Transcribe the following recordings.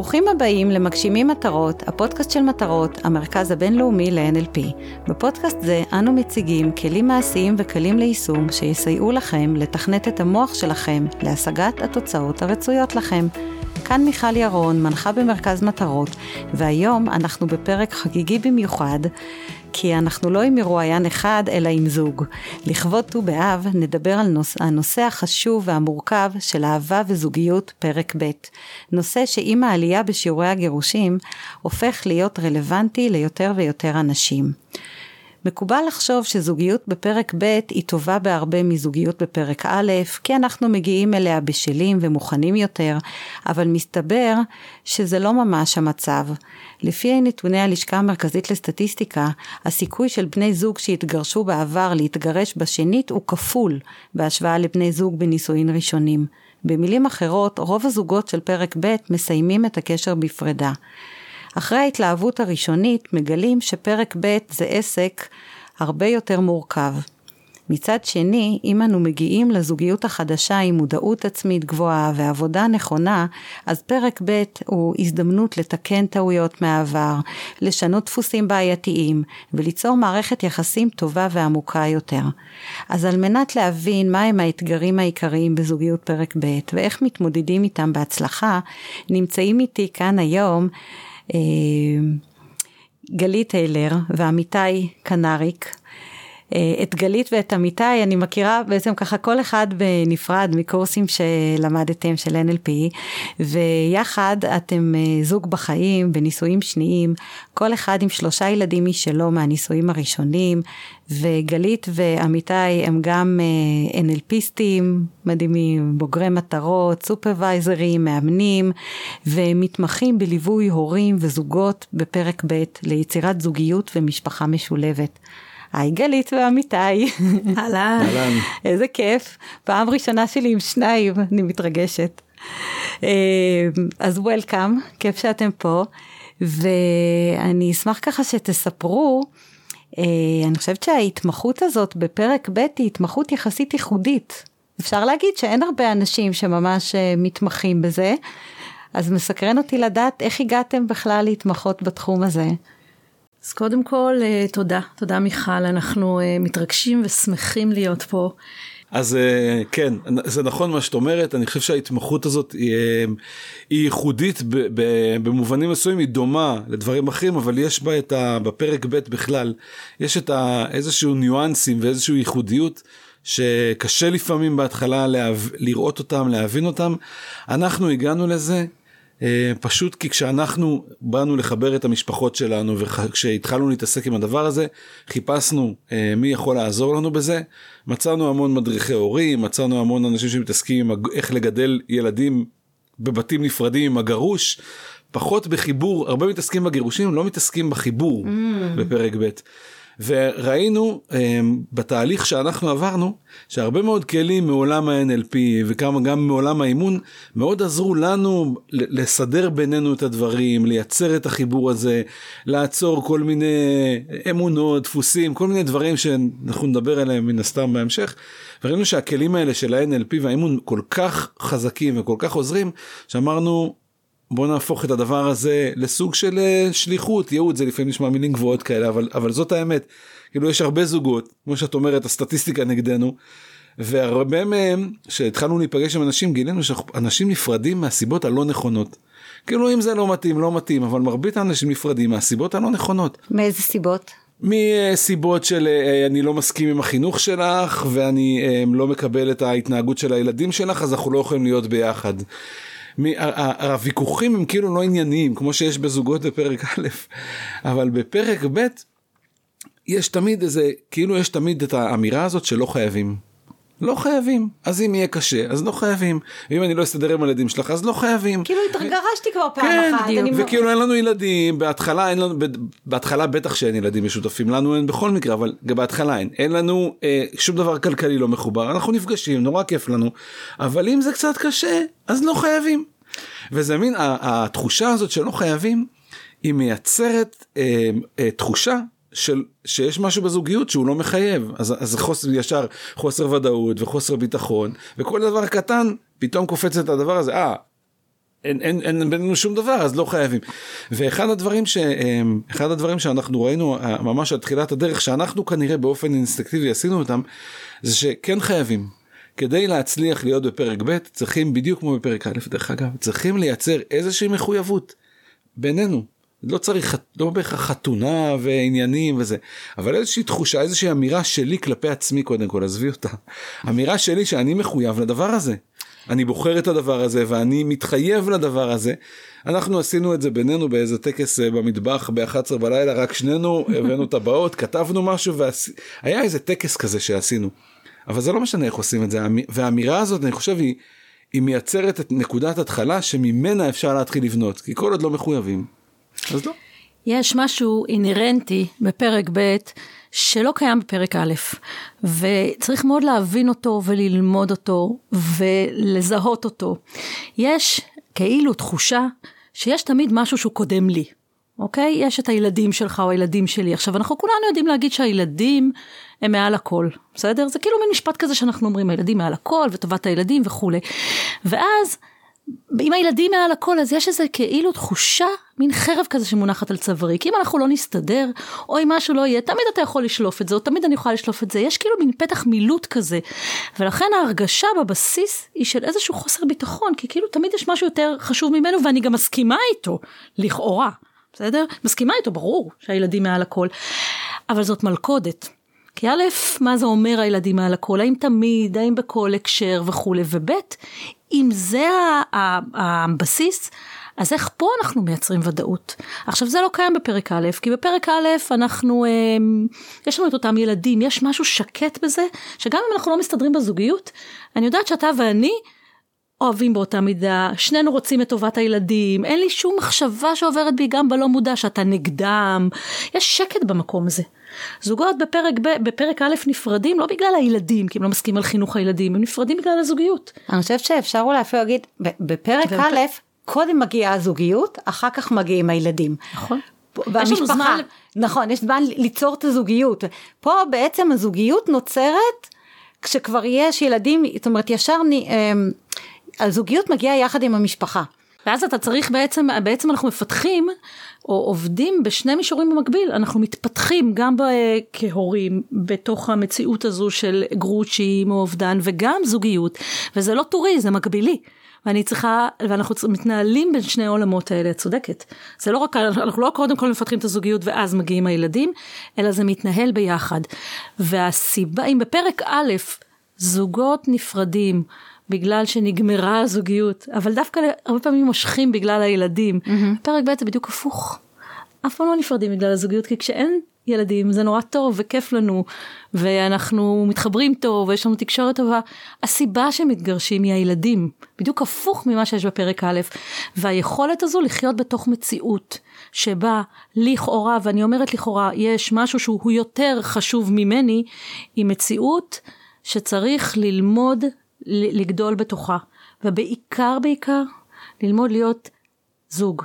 ברוכים הבאים למגשימים מטרות, הפודקאסט של מטרות, המרכז הבינלאומי ל-NLP. בפודקאסט זה אנו מציגים כלים מעשיים וקלים ליישום שיסייעו לכם לתכנת את המוח שלכם להשגת התוצאות הרצויות לכם. כאן מיכל ירון, מנחה במרכז מטרות, והיום אנחנו בפרק חגיגי במיוחד, כי אנחנו לא עם מרואיין אחד, אלא עם זוג. לכבוד ט"ו באב נדבר על נוס, הנושא החשוב והמורכב של אהבה וזוגיות, פרק ב'. נושא שעם העלייה בשיעורי הגירושים, הופך להיות רלוונטי ליותר ויותר אנשים. מקובל לחשוב שזוגיות בפרק ב' היא טובה בהרבה מזוגיות בפרק א', כי אנחנו מגיעים אליה בשלים ומוכנים יותר, אבל מסתבר שזה לא ממש המצב. לפי נתוני הלשכה המרכזית לסטטיסטיקה, הסיכוי של בני זוג שהתגרשו בעבר להתגרש בשנית הוא כפול בהשוואה לבני זוג בנישואין ראשונים. במילים אחרות, רוב הזוגות של פרק ב' מסיימים את הקשר בפרידה. אחרי ההתלהבות הראשונית מגלים שפרק ב' זה עסק הרבה יותר מורכב. מצד שני, אם אנו מגיעים לזוגיות החדשה עם מודעות עצמית גבוהה ועבודה נכונה, אז פרק ב' הוא הזדמנות לתקן טעויות מהעבר, לשנות דפוסים בעייתיים וליצור מערכת יחסים טובה ועמוקה יותר. אז על מנת להבין מהם האתגרים העיקריים בזוגיות פרק ב' ואיך מתמודדים איתם בהצלחה, נמצאים איתי כאן היום גלית טיילר ועמיתי קנריק. אה, את גלית ואת עמיתי אני מכירה בעצם ככה כל אחד בנפרד מקורסים שלמדתם של NLP ויחד אתם אה, זוג בחיים בנישואים שניים כל אחד עם שלושה ילדים משלו מהנישואים הראשונים וגלית ועמיתי הם גם אה, NLPיסטים מדהימים, בוגרי מטרות, סופרוויזרים, מאמנים ומתמחים בליווי הורים וזוגות בפרק ב' ליצירת זוגיות ומשפחה משולבת. היי גלית ואמיתי. אהלן. איזה כיף. פעם ראשונה שלי עם שניים, אני מתרגשת. אה, אז וולקאם, כיף שאתם פה, ואני אשמח ככה שתספרו, אה, אני חושבת שההתמחות הזאת בפרק ב' היא התמחות יחסית ייחודית. אפשר להגיד שאין הרבה אנשים שממש אה, מתמחים בזה, אז מסקרן אותי לדעת איך הגעתם בכלל להתמחות בתחום הזה. אז קודם כל, אה, תודה, תודה מיכל, אנחנו אה, מתרגשים ושמחים להיות פה. אז אה, כן, זה נכון מה שאת אומרת, אני חושב שההתמחות הזאת היא, היא ייחודית במובנים מסוימים, היא דומה לדברים אחרים, אבל יש בה את ה... בפרק ב' בכלל, יש את ה... איזשהו ניואנסים ואיזושהי ייחודיות. שקשה לפעמים בהתחלה להב... לראות אותם, להבין אותם. אנחנו הגענו לזה פשוט כי כשאנחנו באנו לחבר את המשפחות שלנו וכשהתחלנו להתעסק עם הדבר הזה חיפשנו אה, מי יכול לעזור לנו בזה מצאנו המון מדריכי הורים מצאנו המון אנשים שמתעסקים עם איך לגדל ילדים בבתים נפרדים עם הגרוש פחות בחיבור הרבה מתעסקים בגירושים לא מתעסקים בחיבור mm. בפרק ב'. וראינו um, בתהליך שאנחנו עברנו שהרבה מאוד כלים מעולם ה-NLP וכמה גם מעולם האימון מאוד עזרו לנו לסדר בינינו את הדברים, לייצר את החיבור הזה, לעצור כל מיני אמונות, דפוסים, כל מיני דברים שאנחנו נדבר עליהם מן הסתם בהמשך. וראינו שהכלים האלה של ה-NLP והאימון כל כך חזקים וכל כך עוזרים שאמרנו בוא נהפוך את הדבר הזה לסוג של אה, שליחות ייעוד זה לפעמים נשמע מילים גבוהות כאלה אבל אבל זאת האמת כאילו יש הרבה זוגות כמו שאת אומרת הסטטיסטיקה נגדנו. והרבה מהם שהתחלנו להיפגש עם אנשים גילינו שאנשים נפרדים מהסיבות הלא נכונות. כאילו אם זה לא מתאים לא מתאים אבל מרבית האנשים נפרדים מהסיבות הלא נכונות. מאיזה סיבות? מסיבות של אה, אני לא מסכים עם החינוך שלך ואני אה, לא מקבל את ההתנהגות של הילדים שלך אז אנחנו לא יכולים להיות ביחד. הוויכוחים הם כאילו לא ענייניים כמו שיש בזוגות בפרק א', אבל בפרק ב' יש תמיד איזה, כאילו יש תמיד את האמירה הזאת שלא חייבים. לא חייבים. אז אם יהיה קשה, אז לא חייבים. ואם אני לא אסתדר עם הילדים שלך, אז לא חייבים. כאילו התגרשתי כבר פעם כן, אחת. כן, וכאילו אין לנו ילדים, בהתחלה אין לנו, בהתחלה בטח שאין ילדים משותפים, לנו אין בכל מקרה, אבל גם בהתחלה אין. אין לנו אה, שום דבר כלכלי לא מחובר, אנחנו נפגשים, נורא כיף לנו, אבל אם זה קצת קשה, אז לא חייבים. וזה מין, התחושה הזאת שלא חייבים, היא מייצרת אה, אה, תחושה של שיש משהו בזוגיות שהוא לא מחייב אז אז חוסר ישר חוסר ודאות וחוסר ביטחון וכל דבר קטן פתאום קופץ את הדבר הזה אה אין, אין, אין בינינו שום דבר אז לא חייבים. ואחד הדברים ש... אחד הדברים שאנחנו ראינו ממש על תחילת הדרך שאנחנו כנראה באופן אינסטקטיבי עשינו אותם זה שכן חייבים. כדי להצליח להיות בפרק ב' צריכים בדיוק כמו בפרק א' דרך אגב צריכים לייצר איזושהי מחויבות בינינו לא צריך לא בהכרח חתונה ועניינים וזה אבל איזושהי תחושה איזושהי אמירה שלי כלפי עצמי קודם כל עזבי אותה אמירה שלי שאני מחויב לדבר הזה אני בוחר את הדבר הזה ואני מתחייב לדבר הזה. אנחנו עשינו את זה בינינו באיזה טקס אה, במטבח ב-11 בלילה רק שנינו הבאנו טבעות כתבנו משהו והיה איזה טקס כזה שעשינו. אבל זה לא משנה איך עושים את זה והאמירה הזאת אני חושב היא, היא מייצרת את נקודת התחלה שממנה אפשר להתחיל לבנות כי כל עוד לא מחויבים אז לא. יש משהו אינהרנטי בפרק ב' שלא קיים בפרק א', וצריך מאוד להבין אותו וללמוד אותו ולזהות אותו. יש כאילו תחושה שיש תמיד משהו שהוא קודם לי. אוקיי? יש את הילדים שלך או הילדים שלי. עכשיו, אנחנו כולנו יודעים להגיד שהילדים הם מעל הכל, בסדר? זה כאילו מין משפט כזה שאנחנו אומרים, הילדים מעל הכל וטובת הילדים וכולי. ואז אם הילדים מעל הכל אז יש איזה כאילו תחושה מין חרב כזה שמונחת על צווארי כי אם אנחנו לא נסתדר או אם משהו לא יהיה תמיד אתה יכול לשלוף את זה או תמיד אני יכולה לשלוף את זה. יש כאילו מין פתח מילוט כזה. ולכן ההרגשה בבסיס היא של איזשהו חוסר ביטחון כי כאילו תמיד יש משהו יותר חשוב ממנו ואני גם מסכימה איתו לכאורה בסדר? מסכימה איתו ברור שהילדים מעל הכל. אבל זאת מלכודת. כי א', מה זה אומר הילדים מעל הכל, האם תמיד, האם בכל הקשר וכולי, וב', אם זה הבסיס, אז איך פה אנחנו מייצרים ודאות? עכשיו זה לא קיים בפרק א', כי בפרק א' אנחנו, אה, יש לנו את אותם ילדים, יש משהו שקט בזה, שגם אם אנחנו לא מסתדרים בזוגיות, אני יודעת שאתה ואני אוהבים באותה מידה, שנינו רוצים את טובת הילדים, אין לי שום מחשבה שעוברת בי גם בלא מודע שאתה נגדם, יש שקט במקום הזה. זוגות בפרק, ב, בפרק א' נפרדים לא בגלל הילדים, כי הם לא מסכימים על חינוך הילדים, הם נפרדים בגלל הזוגיות. אני חושבת שאפשר אולי אפילו להגיד, בפרק א', קודם מגיעה הזוגיות, אחר כך מגיעים הילדים. נכון. במשפחה, נכון, יש זמן ליצור את הזוגיות. פה בעצם הזוגיות נוצרת כשכבר יש ילדים, זאת אומרת ישר, אמ, הזוגיות מגיעה יחד עם המשפחה. ואז אתה צריך בעצם, בעצם אנחנו מפתחים או עובדים בשני מישורים במקביל, אנחנו מתפתחים גם ב- כהורים בתוך המציאות הזו של גרושים או אובדן וגם זוגיות, וזה לא טורי, זה מקבילי. ואני צריכה, ואנחנו מתנהלים בין שני העולמות האלה, את צודקת. זה לא רק, אנחנו לא קודם כל מפתחים את הזוגיות ואז מגיעים הילדים, אלא זה מתנהל ביחד. והסיבה, אם בפרק א', זוגות נפרדים, בגלל שנגמרה הזוגיות, אבל דווקא הרבה פעמים מושכים בגלל הילדים. Mm-hmm. פרק ב' זה בדיוק הפוך. אף פעם לא נפרדים בגלל הזוגיות, כי כשאין ילדים זה נורא טוב וכיף לנו, ואנחנו מתחברים טוב ויש לנו תקשורת טובה. הסיבה שמתגרשים היא הילדים, בדיוק הפוך ממה שיש בפרק א', והיכולת הזו לחיות בתוך מציאות שבה לכאורה, ואני אומרת לכאורה, יש משהו שהוא יותר חשוב ממני, היא מציאות שצריך ללמוד לגדול בתוכה, ובעיקר בעיקר ללמוד להיות זוג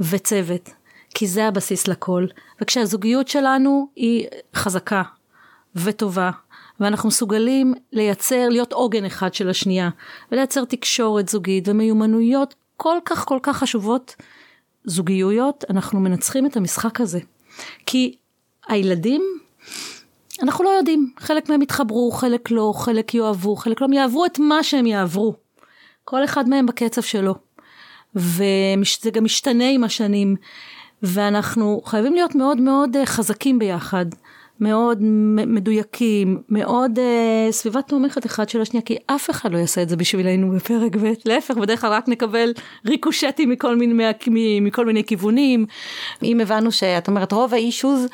וצוות, כי זה הבסיס לכל. וכשהזוגיות שלנו היא חזקה וטובה, ואנחנו מסוגלים לייצר, להיות עוגן אחד של השנייה, ולייצר תקשורת זוגית ומיומנויות כל כך כל כך חשובות, זוגיות, אנחנו מנצחים את המשחק הזה. כי הילדים אנחנו לא יודעים, חלק מהם יתחברו, חלק לא, חלק יאהבו, חלק לא, הם יעברו את מה שהם יעברו. כל אחד מהם בקצב שלו. וזה גם משתנה עם השנים, ואנחנו חייבים להיות מאוד מאוד אה, חזקים ביחד, מאוד מדויקים, מאוד uh, סביבה תומכת אחד של השנייה, כי אף אחד לא יעשה את זה בשבילנו בפרק ב', להפך, בדרך כלל רק נקבל ריקושטים מכל מיני, מכל מיני כיוונים. אם הבנו שאת אומרת רוב האישוז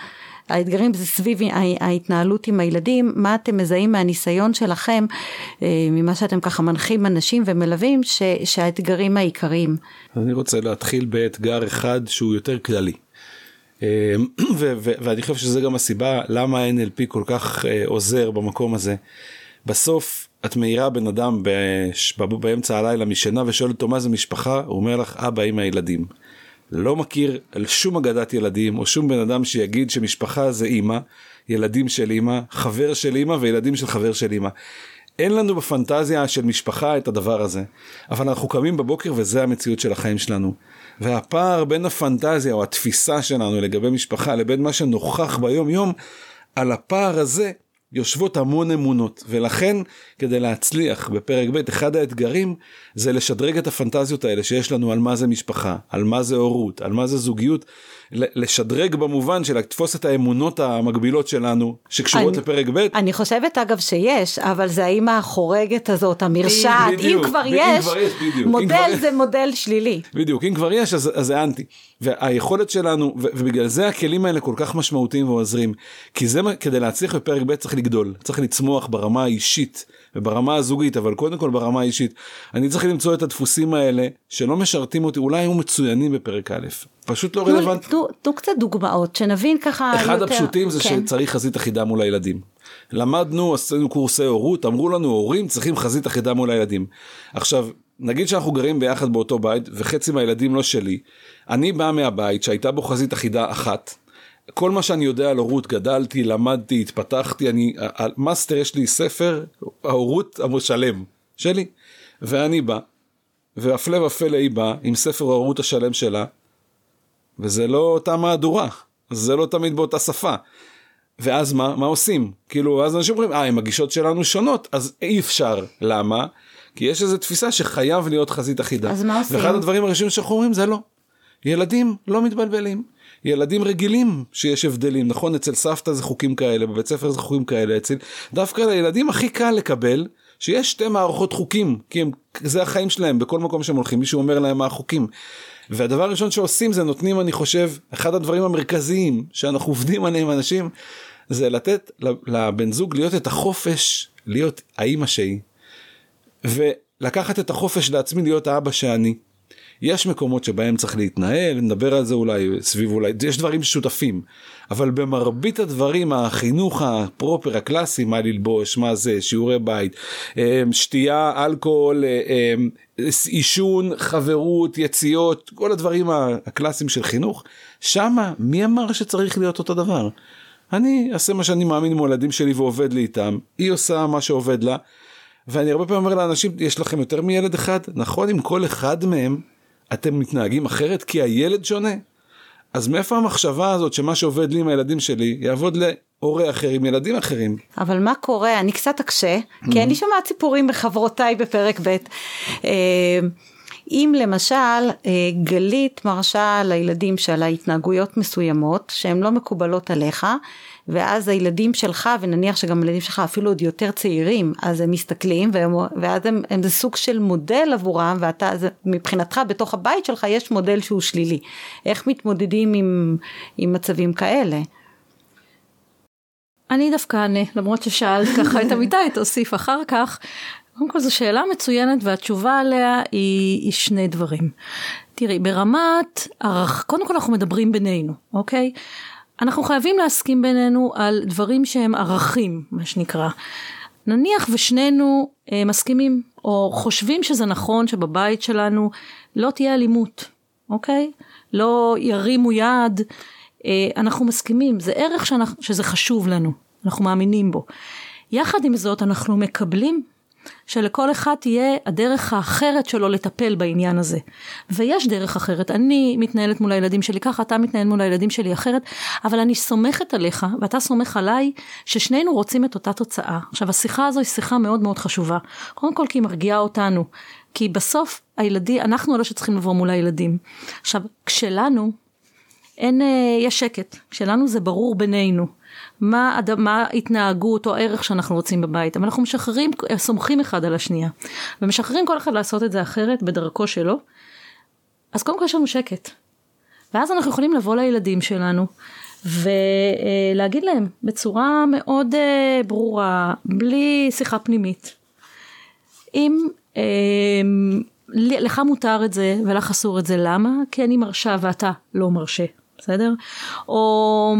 האתגרים זה סביב ההתנהלות עם הילדים, מה אתם מזהים מהניסיון שלכם, אה, ממה שאתם ככה מנחים אנשים ומלווים, ש, שהאתגרים העיקריים. אני רוצה להתחיל באתגר אחד שהוא יותר כללי. אה, ואני חושב שזה גם הסיבה למה NLP כל כך אה, עוזר במקום הזה. בסוף את מאירה בן אדם באמצע הלילה משינה ושואלת אותו מה זה משפחה, הוא אומר לך אבא עם הילדים. לא מכיר על שום אגדת ילדים או שום בן אדם שיגיד שמשפחה זה אימא, ילדים של אימא, חבר של אימא וילדים של חבר של אימא. אין לנו בפנטזיה של משפחה את הדבר הזה, אבל אנחנו קמים בבוקר וזה המציאות של החיים שלנו. והפער בין הפנטזיה או התפיסה שלנו לגבי משפחה לבין מה שנוכח ביום יום, על הפער הזה יושבות המון אמונות, ולכן כדי להצליח בפרק ב', אחד האתגרים זה לשדרג את הפנטזיות האלה שיש לנו על מה זה משפחה, על מה זה הורות, על מה זה זוגיות, לשדרג במובן של לתפוס את האמונות המקבילות שלנו שקשורות אני, לפרק ב'. אני חושבת אגב שיש, אבל זה האמא החורגת הזאת, המרשעת, אם כבר יש, מודל. זה מודל שלילי. בדיוק, אם כבר יש אז, אז זה אנטי. והיכולת שלנו, ו- ובגלל זה הכלים האלה כל כך משמעותיים ועוזרים, כי זה כדי להצליח בפרק ב' צריך לגדול, צריך לצמוח ברמה האישית. וברמה הזוגית, אבל קודם כל ברמה האישית. אני צריך למצוא את הדפוסים האלה שלא משרתים אותי, אולי היו מצוינים בפרק א', פשוט לא רלוונטי. תנו, תנו קצת דוגמאות, שנבין ככה אחד יותר, הפשוטים זה כן. שצריך חזית אחידה מול הילדים. למדנו, עשינו קורסי הורות, אמרו לנו הורים צריכים חזית אחידה מול הילדים. עכשיו, נגיד שאנחנו גרים ביחד באותו בית וחצי מהילדים לא שלי, אני בא מהבית שהייתה בו חזית אחידה אחת, כל מה שאני יודע על הורות, גדלתי, למדתי, התפתחתי, אני, על מאסטר יש לי ספר, ההורות השלם שלי, ואני בא, והפלא ופלא היא באה עם ספר ההורות השלם שלה, וזה לא אותה מהדורה, זה לא תמיד באותה שפה. ואז מה, מה עושים? כאילו, אז אנשים אומרים, אה, הם הגישות שלנו שונות, אז אי אפשר. למה? כי יש איזו תפיסה שחייב להיות חזית אחידה. אז מה עושים? ואחד הדברים הראשונים שאנחנו אומרים זה לא. ילדים לא מתבלבלים. ילדים רגילים שיש הבדלים, נכון? אצל סבתא זה חוקים כאלה, בבית ספר זה חוקים כאלה, אצל... דווקא לילדים הכי קל לקבל שיש שתי מערכות חוקים, כי הם, זה החיים שלהם, בכל מקום שהם הולכים, מישהו אומר להם מה החוקים. והדבר הראשון שעושים זה נותנים, אני חושב, אחד הדברים המרכזיים שאנחנו עובדים עליהם אנשים, זה לתת לבן זוג להיות את החופש להיות האימא שהיא. ולקחת את החופש לעצמי להיות האבא שאני. יש מקומות שבהם צריך להתנהל, נדבר על זה אולי סביב אולי, יש דברים שותפים, אבל במרבית הדברים החינוך הפרופר הקלאסי, מה ללבוש, מה זה, שיעורי בית, אמ, שתייה, אלכוהול, אמ, עישון, חברות, יציאות, כל הדברים הקלאסיים של חינוך, שמה מי אמר שצריך להיות אותו דבר? אני אעשה מה שאני מאמין עם הילדים שלי ועובד לי איתם, היא עושה מה שעובד לה. ואני הרבה פעמים אומר לאנשים, יש לכם יותר מילד אחד? נכון, עם כל אחד מהם אתם מתנהגים אחרת כי הילד שונה? אז מאיפה המחשבה הזאת שמה שעובד לי עם הילדים שלי יעבוד להורה אחר עם ילדים אחרים? אבל מה קורה? אני קצת אקשה, כי אני שומעת סיפורים בחברותיי בפרק ב'. אה, אם למשל אה, גלית מרשה לילדים שלה התנהגויות מסוימות שהן לא מקובלות עליך, ואז הילדים שלך, ונניח שגם הילדים שלך אפילו עוד יותר צעירים, אז הם מסתכלים, והם, ואז הם, הם זה סוג של מודל עבורם, ואתה, זה, מבחינתך בתוך הבית שלך יש מודל שהוא שלילי. איך מתמודדים עם, עם מצבים כאלה? אני דווקא אענה, למרות ששאלת ככה את אמיתי, תוסיף אחר כך. קודם כל זו שאלה מצוינת והתשובה עליה היא, היא שני דברים. תראי, ברמת, קודם כל אנחנו מדברים בינינו, אוקיי? אנחנו חייבים להסכים בינינו על דברים שהם ערכים, מה שנקרא. נניח ושנינו אה, מסכימים, או חושבים שזה נכון שבבית שלנו לא תהיה אלימות, אוקיי? לא ירימו יד, אה, אנחנו מסכימים, זה ערך שאנחנו, שזה חשוב לנו, אנחנו מאמינים בו. יחד עם זאת אנחנו מקבלים שלכל אחד תהיה הדרך האחרת שלו לטפל בעניין הזה. ויש דרך אחרת, אני מתנהלת מול הילדים שלי ככה, אתה מתנהל מול הילדים שלי אחרת, אבל אני סומכת עליך, ואתה סומך עליי, ששנינו רוצים את אותה תוצאה. עכשיו השיחה הזו היא שיחה מאוד מאוד חשובה. קודם כל כי היא מרגיעה אותנו, כי בסוף הילדים, אנחנו אלה שצריכים לבוא מול הילדים. עכשיו, כשלנו, אין, אה, יש שקט, כשלנו זה ברור בינינו. מה, מה ההתנהגות או הערך שאנחנו רוצים בבית, אבל אנחנו משחררים, סומכים אחד על השנייה, ומשחררים כל אחד לעשות את זה אחרת בדרכו שלו, אז קודם כל יש לנו שקט. ואז אנחנו יכולים לבוא לילדים שלנו ולהגיד להם בצורה מאוד אה, ברורה, בלי שיחה פנימית, אם אה, לך מותר את זה ולך אסור את זה, למה? כי אני מרשה ואתה לא מרשה, בסדר? או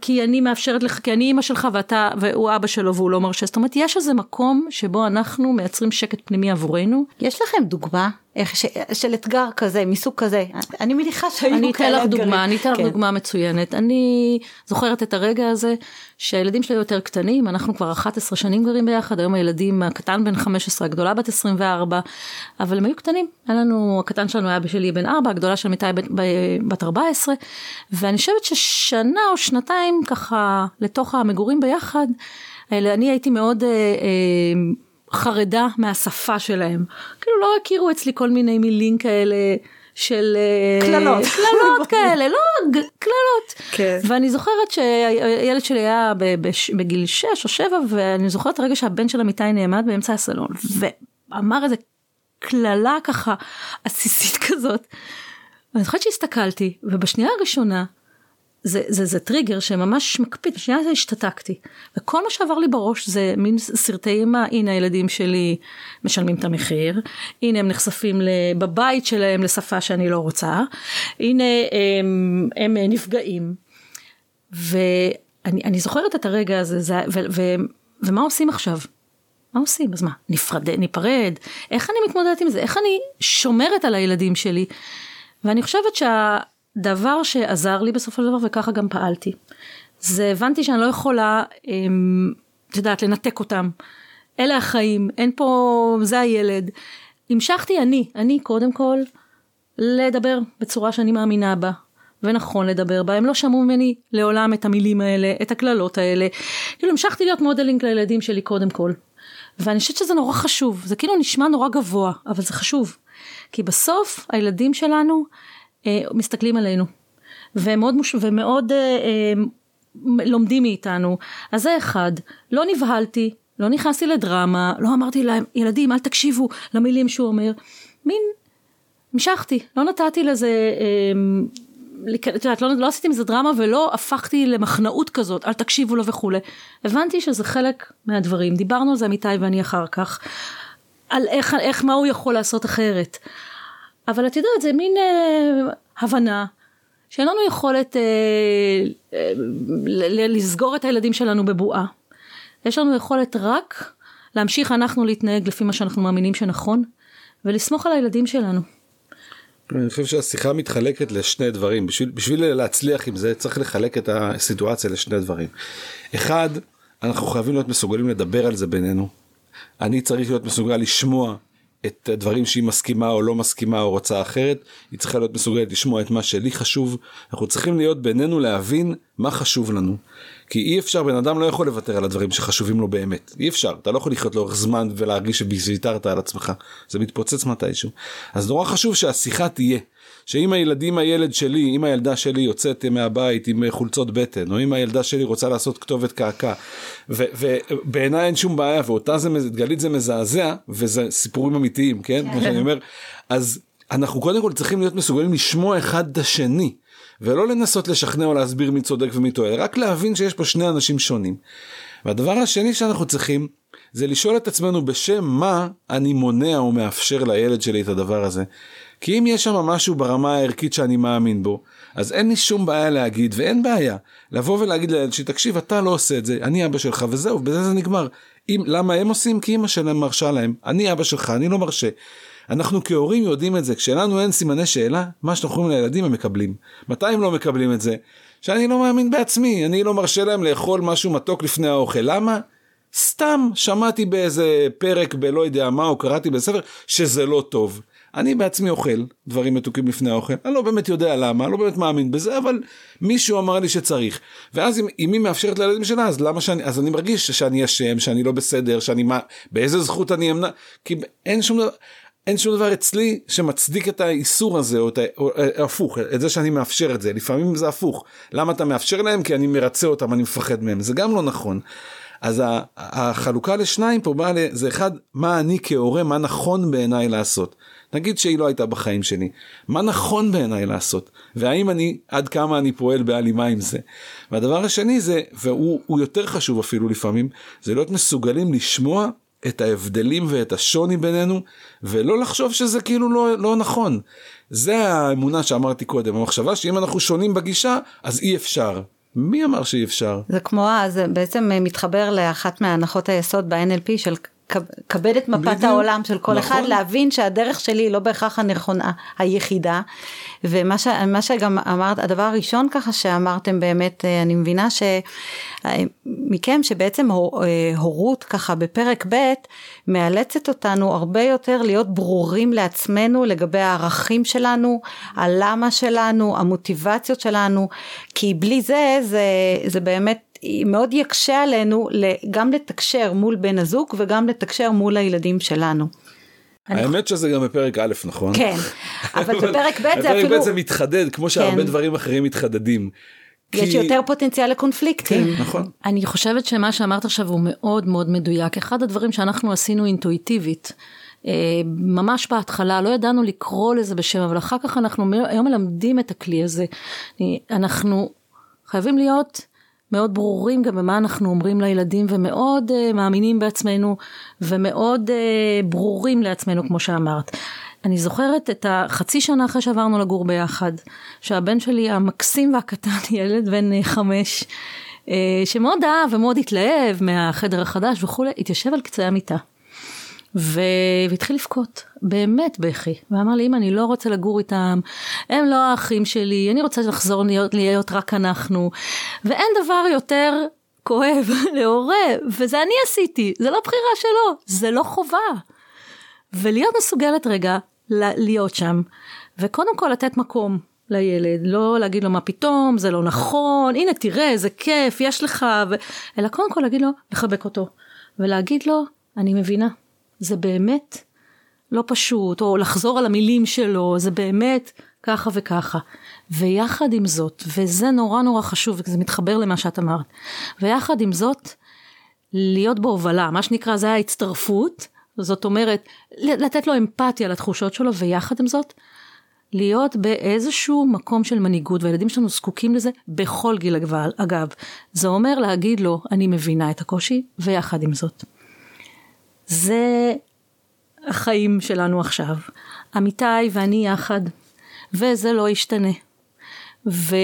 כי אני מאפשרת לך, כי אני אימא שלך ואתה, והוא אבא שלו והוא לא מרשה. זאת אומרת, יש איזה מקום שבו אנחנו מייצרים שקט פנימי עבורנו. יש לכם דוגמה ש, של אתגר כזה, מסוג כזה. אני מניחה שהיו אני אתן כאלה לך אתגרים. דוגמה, אני אתן לך כן. דוגמה מצוינת. אני זוכרת את הרגע הזה שהילדים שלי יותר קטנים, אנחנו כבר 11 שנים גרים ביחד, היום הילדים, הקטן בן 15, הגדולה בת 24, אבל הם היו קטנים. היה לנו, הקטן שלנו היה בשלי בן 4, הגדולה של מיטה בת 14, ואני חושבת ששנה או שנתיים ככה לתוך המגורים ביחד, אני הייתי מאוד אה, אה, חרדה מהשפה שלהם. כאילו לא הכירו אצלי כל מיני מילים כאלה. של אה, קללות. קללות כאלה, לא קללות. כן. ואני זוכרת שהילד שלי היה בגיל 6 או 7 ואני זוכרת רגע שהבן של אמיתי נעמד באמצע הסלון ואמר איזה קללה ככה עסיסית כזאת. ואני זוכרת שהסתכלתי ובשנייה הראשונה זה, זה, זה טריגר שממש מקפיד, בשנייה השתתקתי. וכל מה שעבר לי בראש זה מין סרטי אימה, הנה הילדים שלי משלמים את המחיר, הנה הם נחשפים בבית שלהם לשפה שאני לא רוצה, הנה הם, הם נפגעים. ואני אני זוכרת את הרגע הזה, זה, ו, ו, ומה עושים עכשיו? מה עושים? אז מה, נפרד, ניפרד? איך אני מתמודדת עם זה? איך אני שומרת על הילדים שלי? ואני חושבת שהדבר שעזר לי בסופו של דבר, וככה גם פעלתי, זה הבנתי שאני לא יכולה, אמ, את יודעת, לנתק אותם. אלה החיים, אין פה, זה הילד. המשכתי אני, אני קודם כל, לדבר בצורה שאני מאמינה בה. ונכון לדבר בה, הם לא שמעו ממני לעולם את המילים האלה, את הקללות האלה. כאילו המשכתי להיות modeling לילדים שלי קודם כל. ואני חושבת שזה נורא חשוב, זה כאילו נשמע נורא גבוה, אבל זה חשוב. כי בסוף הילדים שלנו מסתכלים עלינו, והם מאוד, מוש... ומאוד אה, אה, לומדים מאיתנו. אז זה אחד, לא נבהלתי, לא נכנסתי לדרמה, לא אמרתי להם, ילדים אל תקשיבו למילים שהוא אומר. מין, המשכתי, לא נתתי לזה... אה, את יודעת, לא, לא עשיתי מזה דרמה ולא הפכתי למחנאות כזאת, אל תקשיבו לו וכולי. הבנתי שזה חלק מהדברים, דיברנו על זה אמיתי ואני אחר כך, על איך, איך, מה הוא יכול לעשות אחרת. אבל את יודעת, זה מין אה, הבנה שאין לנו יכולת אה, אה, לסגור את הילדים שלנו בבועה. יש לנו יכולת רק להמשיך אנחנו להתנהג לפי מה שאנחנו מאמינים שנכון, ולסמוך על הילדים שלנו. אני חושב שהשיחה מתחלקת לשני דברים בשביל, בשביל להצליח עם זה צריך לחלק את הסיטואציה לשני דברים. אחד אנחנו חייבים להיות מסוגלים לדבר על זה בינינו. אני צריך להיות מסוגל לשמוע את הדברים שהיא מסכימה או לא מסכימה או רוצה אחרת. היא צריכה להיות מסוגלת לשמוע את מה שלי חשוב. אנחנו צריכים להיות בינינו להבין מה חשוב לנו. כי אי אפשר בן אדם לא יכול לוותר על הדברים שחשובים לו באמת. אי אפשר. אתה לא יכול לחיות לאורך זמן ולהרגיש שוויתרת על עצמך. זה מתפוצץ מתישהו. אז נורא חשוב שהשיחה תהיה שאם הילדים הילד שלי אם הילדה שלי יוצאת מהבית עם חולצות בטן או אם הילדה שלי רוצה לעשות כתובת קעקע ובעיניי אין שום בעיה ואותה זה גלית זה מזעזע וזה סיפורים אמיתיים כן מה שאני אומר אז אנחנו קודם כל צריכים להיות מסוגלים לשמוע אחד את השני. ולא לנסות לשכנע או להסביר מי צודק ומי טועה, רק להבין שיש פה שני אנשים שונים. והדבר השני שאנחנו צריכים זה לשאול את עצמנו בשם מה אני מונע או מאפשר לילד שלי את הדבר הזה. כי אם יש שם משהו ברמה הערכית שאני מאמין בו, אז אין לי שום בעיה להגיד, ואין בעיה לבוא ולהגיד לילד שלי, תקשיב, אתה לא עושה את זה, אני אבא שלך, וזהו, בזה זה נגמר. אם, למה הם עושים? כי אמא שלהם מרשה להם, אני אבא שלך, אני לא מרשה. אנחנו כהורים יודעים את זה, כשלנו אין סימני שאלה, מה שאנחנו אומרים לילדים הם מקבלים. מתי הם לא מקבלים את זה? שאני לא מאמין בעצמי, אני לא מרשה להם לאכול משהו מתוק לפני האוכל. למה? סתם שמעתי באיזה פרק בלא יודע מה, או קראתי בספר, שזה לא טוב. אני בעצמי אוכל דברים מתוקים לפני האוכל, אני לא באמת יודע למה, אני לא באמת מאמין בזה, אבל מישהו אמר לי שצריך. ואז אם, היא מאפשרת לילדים שלה, אז למה שאני, אז אני מרגיש שאני אשם, שאני לא בסדר, שאני מה, באיזה זכות אני אמנע, כי אין שום דבר. אין שום דבר אצלי שמצדיק את האיסור הזה או, את, או, או הפוך את זה שאני מאפשר את זה לפעמים זה הפוך למה אתה מאפשר להם כי אני מרצה אותם אני מפחד מהם זה גם לא נכון. אז החלוקה לשניים פה באה זה אחד מה אני כהורה מה נכון בעיניי לעשות. נגיד שהיא לא הייתה בחיים שלי מה נכון בעיניי לעשות והאם אני עד כמה אני פועל בהלימה עם זה. והדבר השני זה והוא יותר חשוב אפילו לפעמים זה להיות מסוגלים לשמוע את ההבדלים ואת השוני בינינו ולא לחשוב שזה כאילו לא, לא נכון. זה האמונה שאמרתי קודם המחשבה שאם אנחנו שונים בגישה אז אי אפשר. מי אמר שאי אפשר? זה כמו זה בעצם מתחבר לאחת מהנחות היסוד ב-NLP של כבד את מפת בדיוק. העולם של כל אחד, נכון. להבין שהדרך שלי היא לא בהכרח הנכונה, היחידה. ומה ש, שגם אמרת, הדבר הראשון ככה שאמרתם באמת, אה, אני מבינה שמכם שבעצם הור- אה, הורות ככה בפרק ב' מאלצת אותנו הרבה יותר להיות ברורים לעצמנו לגבי הערכים שלנו, הלמה שלנו, המוטיבציות שלנו, כי בלי זה, זה, זה באמת מאוד יקשה עלינו גם לתקשר מול בן הזוג וגם לתקשר מול הילדים שלנו. האמת שזה גם בפרק א' נכון? כן, אבל בפרק ב' זה בפרק אפילו, ב' זה מתחדד כמו שהרבה כן. דברים אחרים מתחדדים. יש כי- יותר פוטנציאל לקונפליקטים. כן, נכון. אני חושבת שמה שאמרת עכשיו הוא מאוד מאוד מדויק. אחד הדברים שאנחנו עשינו אינטואיטיבית, אה, ממש בהתחלה, לא ידענו לקרוא לזה בשם, אבל אחר כך אנחנו היום מלמדים את הכלי הזה. אני- אנחנו חייבים להיות מאוד ברורים גם במה אנחנו אומרים לילדים ומאוד uh, מאמינים בעצמנו ומאוד uh, ברורים לעצמנו כמו שאמרת. אני זוכרת את החצי שנה אחרי שעברנו לגור ביחד, שהבן שלי המקסים והקטן, ילד בן אה, חמש, אה, שמאוד אהב ומאוד התלהב מהחדר החדש וכולי, התיישב על קצה המיטה. והתחיל לבכות, באמת בכי, ואמר לי, אמא, אני לא רוצה לגור איתם, הם לא האחים שלי, אני רוצה לחזור להיות, להיות רק אנחנו, ואין דבר יותר כואב להורה, וזה אני עשיתי, זה לא בחירה שלו, זה לא חובה. ולהיות מסוגלת רגע להיות שם, וקודם כל לתת מקום לילד, לא להגיד לו מה פתאום, זה לא נכון, הנה תראה, איזה כיף, יש לך, ו... אלא קודם כל להגיד לו, לחבק אותו, ולהגיד לו, אני מבינה, זה באמת לא פשוט, או לחזור על המילים שלו, זה באמת ככה וככה. ויחד עם זאת, וזה נורא נורא חשוב, וזה מתחבר למה שאת אמרת, ויחד עם זאת, להיות בהובלה, מה שנקרא זה ההצטרפות, זאת אומרת, לתת לו אמפתיה לתחושות שלו, ויחד עם זאת, להיות באיזשהו מקום של מנהיגות, והילדים שלנו זקוקים לזה בכל גיל אגב. זה אומר להגיד לו, אני מבינה את הקושי, ויחד עם זאת. זה החיים שלנו עכשיו. אמיתי ואני יחד, וזה לא ישתנה. ו...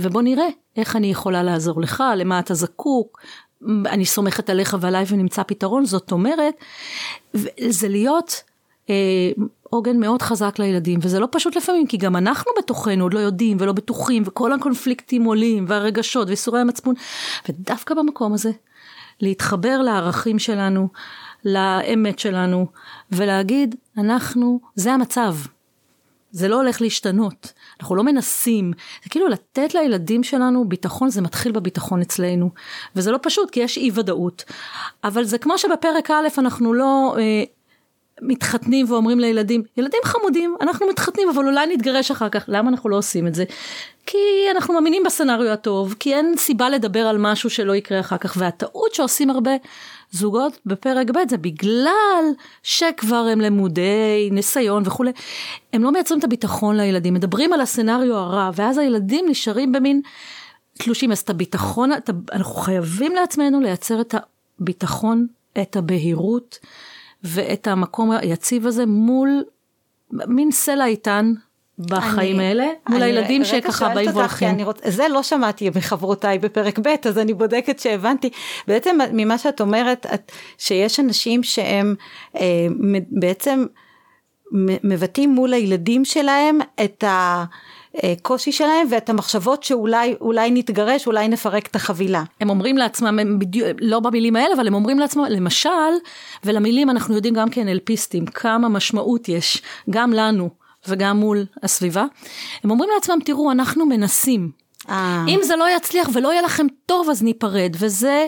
ובוא נראה איך אני יכולה לעזור לך, למה אתה זקוק, אני סומכת עליך ועליי ונמצא פתרון, זאת אומרת, זה להיות אה, עוגן מאוד חזק לילדים, וזה לא פשוט לפעמים, כי גם אנחנו בתוכנו עוד לא יודעים ולא בטוחים, וכל הקונפליקטים עולים, והרגשות ואיסורי המצפון, ודווקא במקום הזה, להתחבר לערכים שלנו, לאמת שלנו, ולהגיד, אנחנו, זה המצב. זה לא הולך להשתנות, אנחנו לא מנסים, זה כאילו לתת לילדים שלנו ביטחון, זה מתחיל בביטחון אצלנו, וזה לא פשוט כי יש אי ודאות, אבל זה כמו שבפרק א' אנחנו לא אה, מתחתנים ואומרים לילדים, ילדים חמודים, אנחנו מתחתנים אבל אולי נתגרש אחר כך, למה אנחנו לא עושים את זה? כי אנחנו מאמינים בסצנריו הטוב, כי אין סיבה לדבר על משהו שלא יקרה אחר כך, והטעות שעושים הרבה זוגות בפרק ב' זה בגלל שכבר הם למודי ניסיון וכולי, הם לא מייצרים את הביטחון לילדים, מדברים על הסצנריו הרע, ואז הילדים נשארים במין תלושים, אז את הביטחון, את, אנחנו חייבים לעצמנו לייצר את הביטחון, את הבהירות ואת המקום היציב הזה מול מין סלע איתן בחיים האלה, מול הילדים שככה באים והולכים. רוצ... זה לא שמעתי מחברותיי בפרק ב', אז אני בודקת שהבנתי. בעצם ממה שאת אומרת, את, שיש אנשים שהם אה, בעצם מבטאים מול הילדים שלהם את הקושי שלהם ואת המחשבות שאולי אולי נתגרש, אולי נפרק את החבילה. הם אומרים לעצמם, הם בדיוק, לא במילים האלה, אבל הם אומרים לעצמם, למשל, ולמילים אנחנו יודעים גם כאנלפיסטים, כמה משמעות יש, גם לנו. וגם מול הסביבה, הם אומרים לעצמם, תראו, אנחנו מנסים. אה. אם זה לא יצליח ולא יהיה לכם טוב, אז ניפרד. וזה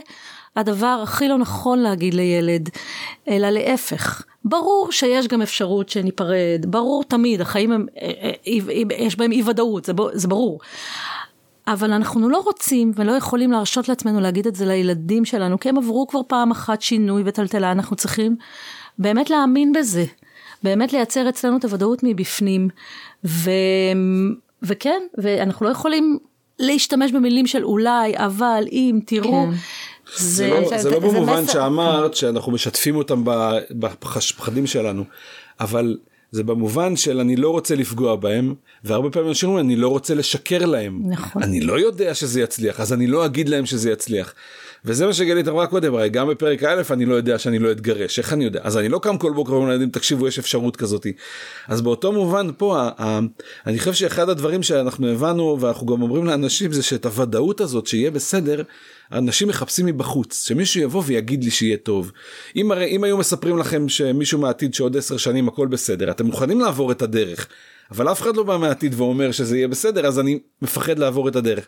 הדבר הכי לא נכון להגיד לילד, אלא להפך. ברור שיש גם אפשרות שניפרד, ברור תמיד, החיים הם, יש בהם אי ודאות, זה, זה ברור. אבל אנחנו לא רוצים ולא יכולים להרשות לעצמנו להגיד את זה לילדים שלנו, כי הם עברו כבר פעם אחת שינוי וטלטלה, אנחנו צריכים באמת להאמין בזה. באמת לייצר אצלנו את הוודאות מבפנים, ו... וכן, ואנחנו לא יכולים להשתמש במילים של אולי, אבל, אם, תראו. כן. זה, זה לא, זה, זה לא במובן מסע... שאמרת שאנחנו משתפים אותם בפחדים שלנו, אבל זה במובן של אני לא רוצה לפגוע בהם, והרבה פעמים אנשים אומרים אני לא רוצה לשקר להם. נכון. אני לא יודע שזה יצליח, אז אני לא אגיד להם שזה יצליח. וזה מה שגלית אמרה קודם, הרי גם בפרק א' אני לא יודע שאני לא אתגרש, איך אני יודע? אז אני לא קם כל בוקר ואומר לילדים תקשיבו יש אפשרות כזאת. אז באותו מובן פה, אני חושב שאחד הדברים שאנחנו הבנו ואנחנו גם אומרים לאנשים זה שאת הוודאות הזאת שיהיה בסדר, אנשים מחפשים מבחוץ, שמישהו יבוא ויגיד לי שיהיה טוב. אם הרי אם היו מספרים לכם שמישהו מהעתיד שעוד עשר שנים הכל בסדר, אתם מוכנים לעבור את הדרך. אבל אף אחד לא בא מהעתיד ואומר שזה יהיה בסדר אז אני מפחד לעבור את הדרך.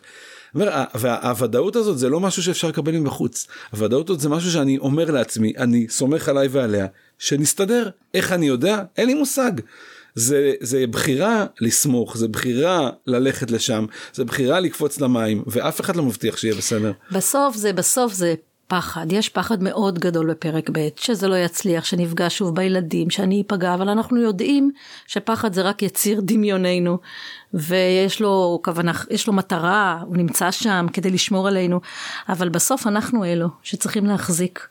והוודאות הזאת זה לא משהו שאפשר לקבל מבחוץ. הוודאות הזאת זה משהו שאני אומר לעצמי, אני סומך עליי ועליה, שנסתדר. איך אני יודע? אין לי מושג. זה, זה בחירה לסמוך, זה בחירה ללכת לשם, זה בחירה לקפוץ למים, ואף אחד לא מבטיח שיהיה בסדר. בסוף זה, בסוף זה פחד. יש פחד מאוד גדול בפרק ב', שזה לא יצליח, שנפגע שוב בילדים, שאני אפגע, אבל אנחנו יודעים שפחד זה רק יציר דמיוננו, ויש לו כוונה, יש לו מטרה, הוא נמצא שם כדי לשמור עלינו, אבל בסוף אנחנו אלו שצריכים להחזיק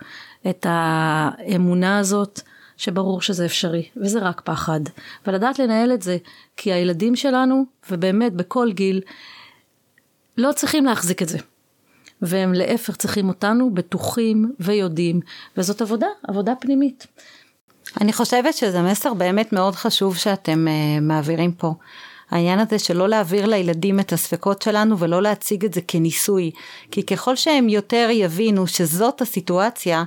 את האמונה הזאת. שברור שזה אפשרי, וזה רק פחד. ולדעת לנהל את זה, כי הילדים שלנו, ובאמת בכל גיל, לא צריכים להחזיק את זה. והם להפך צריכים אותנו בטוחים ויודעים, וזאת עבודה, עבודה פנימית. אני חושבת שזה מסר באמת מאוד חשוב שאתם uh, מעבירים פה. העניין הזה של לא להעביר לילדים את הספקות שלנו ולא להציג את זה כניסוי. כי ככל שהם יותר יבינו שזאת הסיטואציה,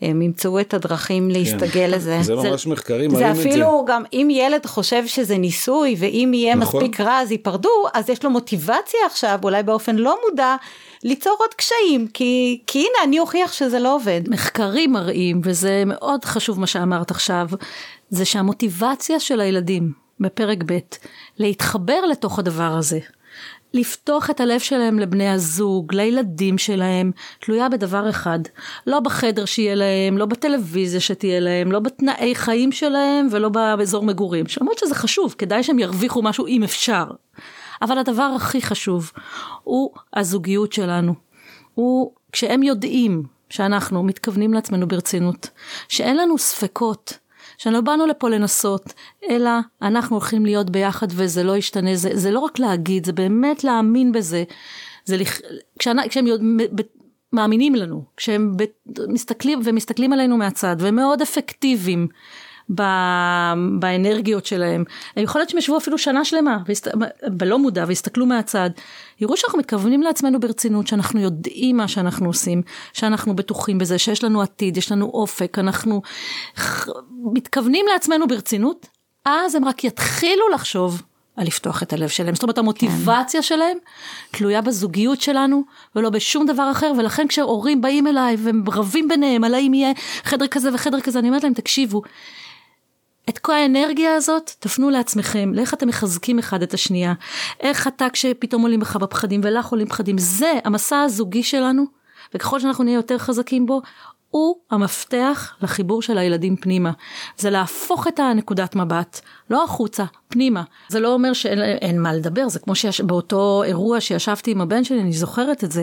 הם ימצאו את הדרכים להסתגל לזה. זה ממש מחקרים זה מראים את זה. אפילו גם אם ילד חושב שזה ניסוי ואם יהיה נכון. מספיק רע אז ייפרדו, אז יש לו מוטיבציה עכשיו, אולי באופן לא מודע, ליצור עוד קשיים, כי, כי הנה אני אוכיח שזה לא עובד. מחקרים מראים, וזה מאוד חשוב מה שאמרת עכשיו, זה שהמוטיבציה של הילדים בפרק ב' להתחבר לתוך הדבר הזה, לפתוח את הלב שלהם לבני הזוג, לילדים שלהם, תלויה בדבר אחד. לא בחדר שיהיה להם, לא בטלוויזיה שתהיה להם, לא בתנאי חיים שלהם ולא באזור מגורים. למרות שזה חשוב, כדאי שהם ירוויחו משהו אם אפשר. אבל הדבר הכי חשוב הוא הזוגיות שלנו. הוא כשהם יודעים שאנחנו מתכוונים לעצמנו ברצינות, שאין לנו ספקות, שלא באנו לפה לנסות, אלא אנחנו הולכים להיות ביחד וזה לא ישתנה, זה, זה לא רק להגיד, זה באמת להאמין בזה. זה לכ... כשאנ... כשהם יודע... מאמינים לנו, כשהם ב... מסתכלים ומסתכלים עלינו מהצד והם מאוד אפקטיביים. באנרגיות שלהם. יכול להיות שהם ישבו אפילו שנה שלמה, והסת... בלא מודע, והסתכלו מהצד. יראו שאנחנו מתכוונים לעצמנו ברצינות, שאנחנו יודעים מה שאנחנו עושים, שאנחנו בטוחים בזה, שיש לנו עתיד, יש לנו אופק, אנחנו מתכוונים לעצמנו ברצינות, אז הם רק יתחילו לחשוב על לפתוח את הלב שלהם. זאת אומרת, המוטיבציה כן. שלהם תלויה בזוגיות שלנו, ולא בשום דבר אחר, ולכן כשהורים באים אליי והם רבים ביניהם על האם יהיה חדר כזה וחדר כזה, אני אומרת להם, תקשיבו, את כל האנרגיה הזאת תפנו לעצמכם, לאיך אתם מחזקים אחד את השנייה, איך אתה כשפתאום עולים לך בפחדים ולך עולים פחדים, זה המסע הזוגי שלנו, וככל שאנחנו נהיה יותר חזקים בו, הוא המפתח לחיבור של הילדים פנימה. זה להפוך את הנקודת מבט, לא החוצה, פנימה. זה לא אומר שאין מה לדבר, זה כמו שבאותו אירוע שישבתי עם הבן שלי, אני זוכרת את זה.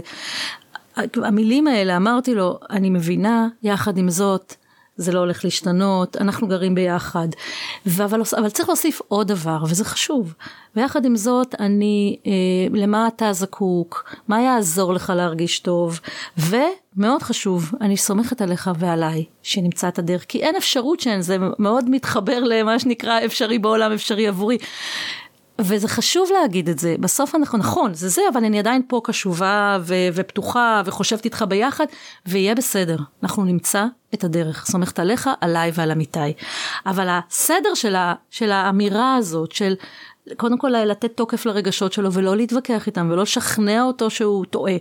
המילים האלה, אמרתי לו, אני מבינה, יחד עם זאת, זה לא הולך להשתנות, אנחנו גרים ביחד. אבל, אבל צריך להוסיף עוד דבר, וזה חשוב. ויחד עם זאת, אני, אה, למה אתה זקוק? מה יעזור לך להרגיש טוב? ומאוד חשוב, אני סומכת עליך ועליי, שנמצא את הדרך, כי אין אפשרות שאין, זה מאוד מתחבר למה שנקרא אפשרי בעולם, אפשרי עבורי. וזה חשוב להגיד את זה, בסוף אנחנו, נכון, זה זה, אבל אני עדיין פה קשובה ו- ופתוחה וחושבת איתך ביחד, ויהיה בסדר, אנחנו נמצא את הדרך, סומכת עליך, עליי ועל עמיתי. אבל הסדר של, ה- של האמירה הזאת, של קודם כל לתת תוקף לרגשות שלו ולא להתווכח איתם ולא לשכנע אותו שהוא טועה,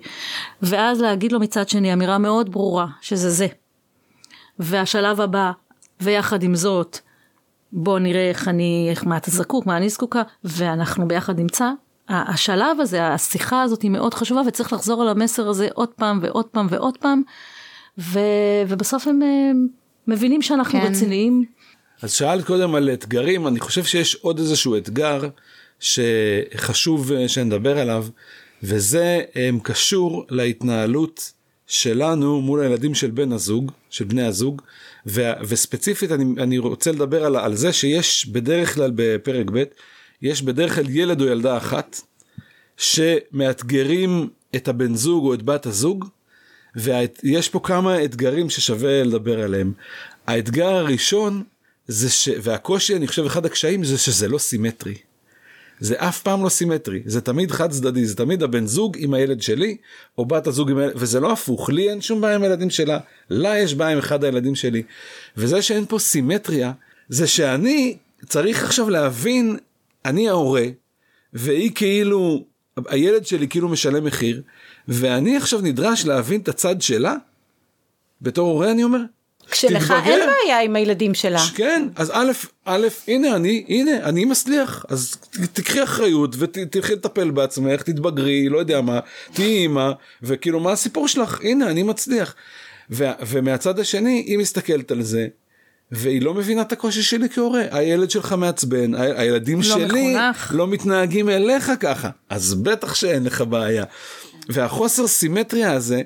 ואז להגיד לו מצד שני אמירה מאוד ברורה, שזה זה. והשלב הבא, ויחד עם זאת, בוא נראה איך אני, איך, מה אתה זקוק, מה אני זקוקה, ואנחנו ביחד נמצא. השלב הזה, השיחה הזאת היא מאוד חשובה וצריך לחזור על המסר הזה עוד פעם ועוד פעם ועוד פעם, ו, ובסוף הם מבינים שאנחנו כן. רציניים. אז שאלת קודם על אתגרים, אני חושב שיש עוד איזשהו אתגר שחשוב שנדבר עליו, וזה קשור להתנהלות שלנו מול הילדים של בן הזוג, של בני הזוג, ו, וספציפית אני, אני רוצה לדבר על, על זה שיש בדרך כלל בפרק ב', יש בדרך כלל ילד או ילדה אחת, שמאתגרים את הבן זוג או את בת הזוג, ויש פה כמה אתגרים ששווה לדבר עליהם. האתגר הראשון זה ש... והקושי, אני חושב, אחד הקשיים זה שזה לא סימטרי. זה אף פעם לא סימטרי, זה תמיד חד צדדי, זה תמיד הבן זוג עם הילד שלי, או בת הזוג עם הילד, וזה לא הפוך, לי אין שום בעיה עם הילדים שלה, לה יש בעיה עם אחד הילדים שלי. וזה שאין פה סימטריה, זה שאני צריך עכשיו להבין, אני ההורה, והיא כאילו, הילד שלי כאילו משלם מחיר, ואני עכשיו נדרש להבין את הצד שלה, בתור הורה אני אומר, כשלך. אין בעיה עם הילדים שלה. כן, אז א', א', הנה אני, הנה, אני מצליח, אז תקחי אחריות ותלכי לטפל בעצמך, תתבגרי, לא יודע מה, תהיי אימא, וכאילו מה הסיפור שלך, הנה אני מצליח. ו- ומהצד השני, היא מסתכלת על זה, והיא לא מבינה את הקושי שלי כהורה, הילד שלך מעצבן, ה- הילדים לא שלי מחונך. לא מתנהגים אליך ככה, אז בטח שאין לך בעיה. והחוסר סימטריה הזה,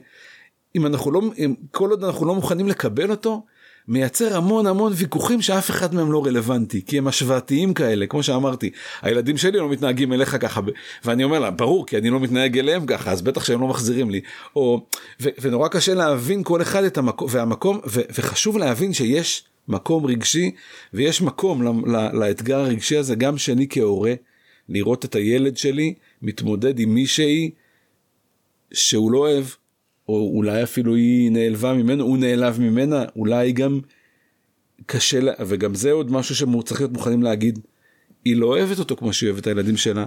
אם אנחנו לא, אם כל עוד אנחנו לא מוכנים לקבל אותו, מייצר המון המון ויכוחים שאף אחד מהם לא רלוונטי, כי הם השוואתיים כאלה, כמו שאמרתי, הילדים שלי לא מתנהגים אליך ככה, ואני אומר לה, ברור, כי אני לא מתנהג אליהם ככה, אז בטח שהם לא מחזירים לי. או, ו, ונורא קשה להבין כל אחד את המקום, והמקום, ו, וחשוב להבין שיש מקום רגשי, ויש מקום ל, ל, לאתגר הרגשי הזה, גם שלי כהורה, לראות את הילד שלי מתמודד עם מישהי שהוא לא אוהב, או אולי אפילו היא נעלבה ממנו, הוא נעלב ממנה, אולי גם קשה לה, וגם זה עוד משהו שצריך להיות מוכנים להגיד, היא לא אוהבת אותו כמו שהיא אוהבת את הילדים שלה,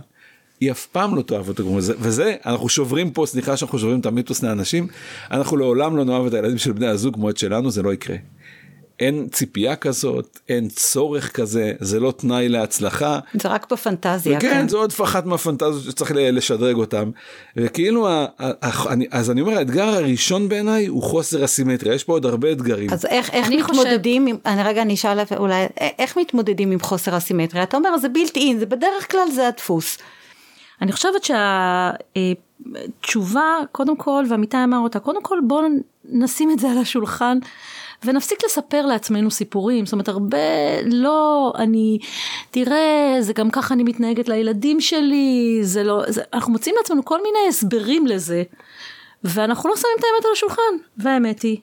היא אף פעם לא תאהב אותו כמו זה, וזה, אנחנו שוברים פה, סליחה שאנחנו שוברים את המיתוס לאנשים, אנחנו לעולם לא נאהב את הילדים של בני הזוג כמו את שלנו, זה לא יקרה. אין ציפייה כזאת, אין צורך כזה, זה לא תנאי להצלחה. זה רק בפנטזיה. וכן, זו עוד אחת מהפנטזיות שצריך לשדרג אותם. וכאילו, אז אני אומר, האתגר הראשון בעיניי הוא חוסר הסימטריה, יש פה עוד הרבה אתגרים. אז איך, איך אני מתמודדים עם, אני רגע אני אשאל אולי, איך מתמודדים עם חוסר הסימטריה? אתה אומר זה בלתי אין, זה בדרך כלל זה הדפוס. אני חושבת שהתשובה, קודם כל, ועמיתי אמר אותה, קודם כל בואו נשים את זה על השולחן. ונפסיק לספר לעצמנו סיפורים, זאת אומרת הרבה לא, אני, תראה, זה גם ככה אני מתנהגת לילדים שלי, זה לא, זה, אנחנו מוצאים לעצמנו כל מיני הסברים לזה, ואנחנו לא שמים את האמת על השולחן, והאמת היא,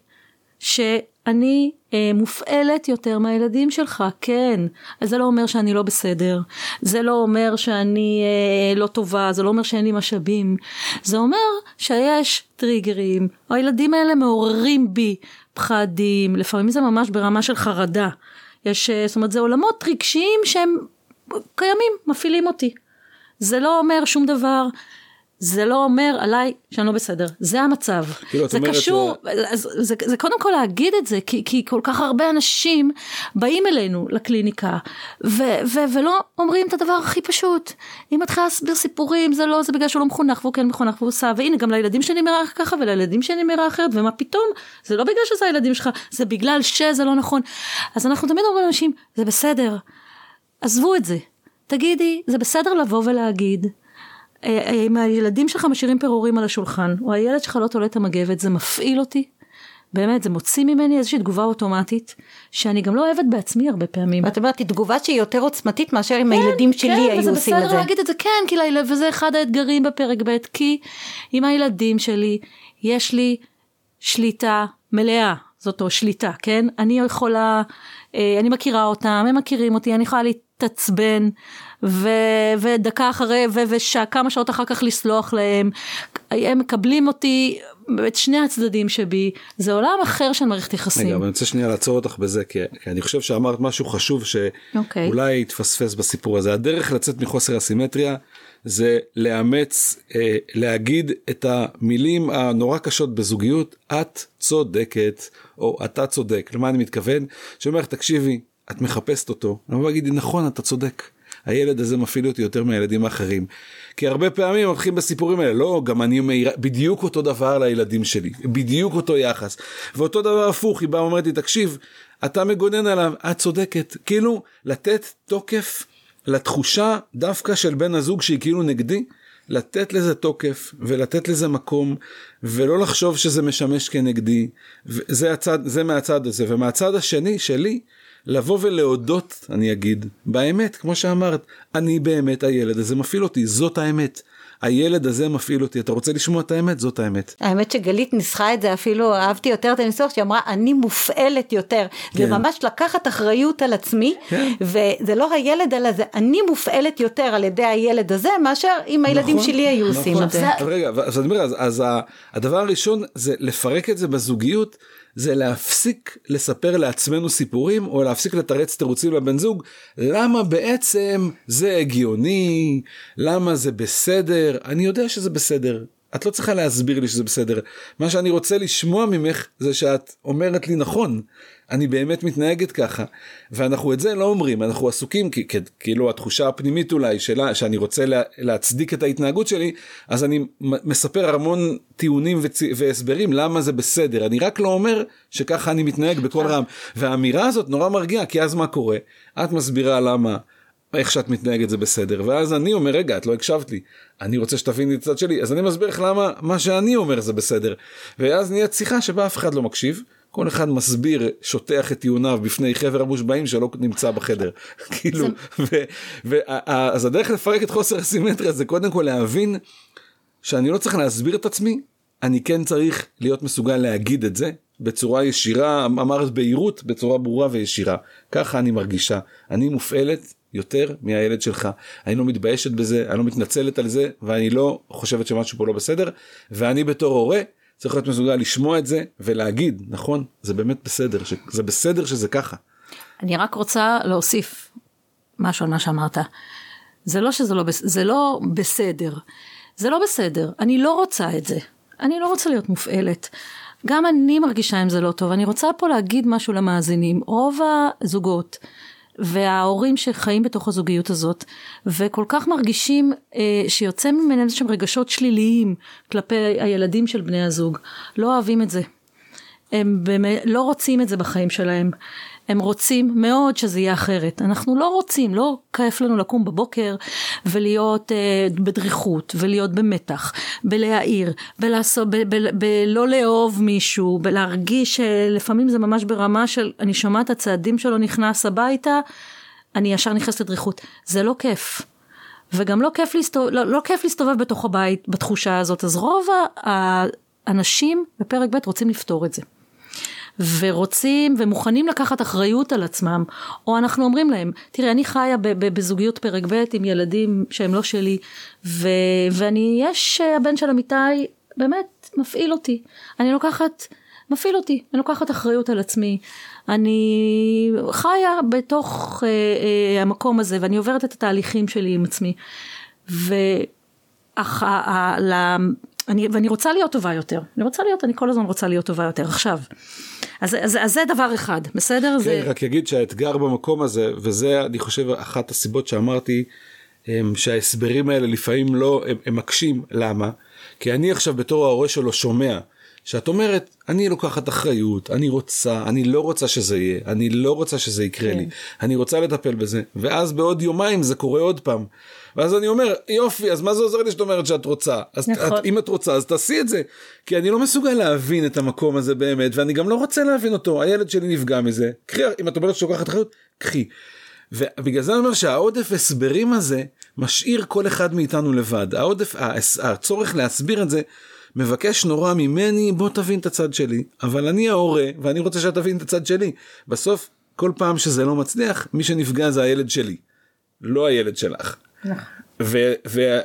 שאני מופעלת יותר מהילדים שלך, כן. אז זה לא אומר שאני לא בסדר, זה לא אומר שאני אה, לא טובה, זה לא אומר שאין לי משאבים, זה אומר שיש טריגרים, הילדים האלה מעוררים בי פחדים, לפעמים זה ממש ברמה של חרדה. יש, אה, זאת אומרת, זה עולמות רגשיים שהם קיימים, מפעילים אותי. זה לא אומר שום דבר. זה לא אומר עליי שאני לא בסדר, זה המצב. כאילו, זה קשור, זה, זה, זה קודם כל להגיד את זה, כי, כי כל כך הרבה אנשים באים אלינו לקליניקה, ו, ו, ולא אומרים את הדבר הכי פשוט. אם את מתחילה להסביר סיפורים, זה לא, זה בגלל שהוא לא מחונך, והוא כן מחונך, והוא עושה, והנה גם לילדים שלי נראה ככה, ולילדים שלי נראה אחרת, ומה פתאום, זה לא בגלל שזה הילדים שלך, זה בגלל שזה לא נכון. אז אנחנו תמיד אומרים לאנשים, זה בסדר, עזבו את זה. תגידי, זה בסדר לבוא ולהגיד, אם הילדים שלך משאירים פירורים על השולחן, או הילד שלך לא תולה את המגבת, זה מפעיל אותי. באמת, זה מוציא ממני איזושהי תגובה אוטומטית, שאני גם לא אוהבת בעצמי הרבה פעמים. ואת אומרת, היא תגובה שהיא יותר עוצמתית מאשר אם הילדים שלי כן, היו וזה עושים את בסדר זה. להגיד את זה, כן, כי לילד, וזה אחד האתגרים בפרק ב', כי עם הילדים שלי, יש לי שליטה מלאה, זאת או שליטה, כן? אני יכולה, אה, אני מכירה אותם, הם מכירים אותי, אני יכולה להתעצבן, ו, ודקה אחרי, ו, וכמה שעות אחר כך לסלוח להם, הם מקבלים אותי, את שני הצדדים שבי, זה עולם אחר של מערכת יחסים. רגע, אבל אני רוצה שנייה לעצור אותך בזה, כי, כי אני חושב שאמרת משהו חשוב אוקיי. שאולי התפספס בסיפור הזה. הדרך לצאת מחוסר הסימטריה זה לאמץ, אה, להגיד את המילים הנורא קשות בזוגיות, את צודקת, או אתה צודק. למה אני מתכוון? שאומר לך, תקשיבי, את מחפשת אותו. אני אומר להגיד, נכון, אתה צודק. הילד הזה מפעיל אותי יותר מהילדים האחרים. כי הרבה פעמים הולכים בסיפורים האלה, לא, גם אני מעירה, בדיוק אותו דבר לילדים שלי, בדיוק אותו יחס. ואותו דבר הפוך, היא באה ואומרת לי, תקשיב, אתה מגונן עליו, את צודקת. כאילו, לתת תוקף לתחושה דווקא של בן הזוג שהיא כאילו נגדי, לתת לזה תוקף ולתת לזה מקום ולא לחשוב שזה משמש כנגדי זה הצד זה מהצד הזה ומהצד השני שלי לבוא ולהודות אני אגיד באמת כמו שאמרת אני באמת הילד הזה מפעיל אותי זאת האמת. הילד הזה מפעיל אותי, אתה רוצה לשמוע את האמת? זאת האמת. האמת שגלית ניסחה את זה אפילו, אהבתי יותר את הניסוח, שהיא אמרה, אני מופעלת יותר. כן. זה ממש לקחת אחריות על עצמי, כן. וזה לא הילד, אלא זה אני מופעלת יותר על ידי הילד הזה, מאשר אם הילדים נכון, שלי היו נכון. עושים את זה. רגע, אז אני אומר, אז, אז הדבר הראשון זה לפרק את זה בזוגיות. זה להפסיק לספר לעצמנו סיפורים או להפסיק לתרץ תירוצים לבן זוג למה בעצם זה הגיוני? למה זה בסדר? אני יודע שזה בסדר. את לא צריכה להסביר לי שזה בסדר. מה שאני רוצה לשמוע ממך זה שאת אומרת לי נכון אני באמת מתנהגת ככה. ואנחנו את זה לא אומרים אנחנו עסוקים כי, כי כאילו התחושה הפנימית אולי שלה שאני רוצה לה, להצדיק את ההתנהגות שלי אז אני מספר המון טיעונים וצ... והסברים למה זה בסדר. אני רק לא אומר שככה אני מתנהג בקול רם. והאמירה הזאת נורא מרגיעה כי אז מה קורה? את מסבירה למה. איך שאת מתנהגת זה בסדר ואז אני אומר רגע את לא הקשבת לי. אני רוצה שתביני את הצד שלי. אז אני מסביר לך למה מה שאני אומר זה בסדר. ואז נהיית שיחה שבה אף אחד לא מקשיב כל אחד מסביר, שוטח את טיעוניו בפני חבר המושבעים שלא נמצא בחדר. כאילו, אז הדרך לפרק את חוסר הסימטריה זה קודם כל להבין שאני לא צריך להסביר את עצמי, אני כן צריך להיות מסוגל להגיד את זה בצורה ישירה, אמרת בהירות, בצורה ברורה וישירה. ככה אני מרגישה. אני מופעלת יותר מהילד שלך. אני לא מתביישת בזה, אני לא מתנצלת על זה, ואני לא חושבת שמשהו פה לא בסדר, ואני בתור הורה, צריך להיות מסוגל לשמוע את זה ולהגיד נכון זה באמת בסדר זה בסדר שזה ככה. אני רק רוצה להוסיף משהו על מה שאמרת. זה לא שזה לא, זה לא בסדר. זה לא בסדר. אני לא רוצה את זה. אני לא רוצה להיות מופעלת. גם אני מרגישה עם זה לא טוב. אני רוצה פה להגיד משהו למאזינים. רוב הזוגות וההורים שחיים בתוך הזוגיות הזאת וכל כך מרגישים אה, שיוצא ממנו איזה שהם רגשות שליליים כלפי הילדים של בני הזוג. לא אוהבים את זה. הם באמת לא רוצים את זה בחיים שלהם הם רוצים מאוד שזה יהיה אחרת. אנחנו לא רוצים, לא כיף לנו לקום בבוקר ולהיות אה, בדריכות ולהיות במתח, בלהעיר, בלעשות, בלא לאהוב מישהו, בלהרגיש שלפעמים זה ממש ברמה של אני שומעת הצעדים שלו נכנס הביתה, אני ישר נכנסת לדריכות. זה לא כיף. וגם לא כיף, להסתובב, לא, לא כיף להסתובב בתוך הבית בתחושה הזאת, אז רוב האנשים בפרק ב' רוצים לפתור את זה. ורוצים ומוכנים לקחת אחריות על עצמם, או אנחנו אומרים להם, תראה אני חיה בזוגיות פרק ב' עם ילדים שהם לא שלי, ו- ואני, יש, הבן של אמיתי באמת מפעיל אותי, אני לוקחת, מפעיל אותי, אני לוקחת אחריות על עצמי, אני חיה בתוך אה, אה, המקום הזה ואני עוברת את התהליכים שלי עם עצמי. ה, ה, אני, ואני רוצה להיות טובה יותר, אני רוצה להיות, אני כל הזמן רוצה להיות טובה יותר. עכשיו, אז, אז, אז זה דבר אחד, בסדר? כן, זה... רק אגיד שהאתגר במקום הזה, וזה אני חושב אחת הסיבות שאמרתי, הם, שההסברים האלה לפעמים לא, הם, הם מקשים, למה? כי אני עכשיו בתור ההורה שלו שומע שאת אומרת, אני לוקחת אחריות, אני רוצה, אני לא רוצה שזה יהיה, אני לא רוצה שזה יקרה כן. לי, אני רוצה לטפל בזה, ואז בעוד יומיים זה קורה עוד פעם. ואז אני אומר, יופי, אז מה זה עוזר לי שאת אומרת שאת רוצה? אז נכון. את, אם את רוצה, אז תעשי את זה. כי אני לא מסוגל להבין את המקום הזה באמת, ואני גם לא רוצה להבין אותו, הילד שלי נפגע מזה. קחי, אם את אומרת שלוקחת אחריות, קחי. ובגלל זה אני אומר שהעודף הסברים הזה משאיר כל אחד מאיתנו לבד. העודף, הצורך להסביר את זה, מבקש נורא ממני בוא תבין את הצד שלי אבל אני ההורה ואני רוצה שאתה תבין את הצד שלי בסוף כל פעם שזה לא מצליח מי שנפגע זה הילד שלי לא הילד שלך. נכון.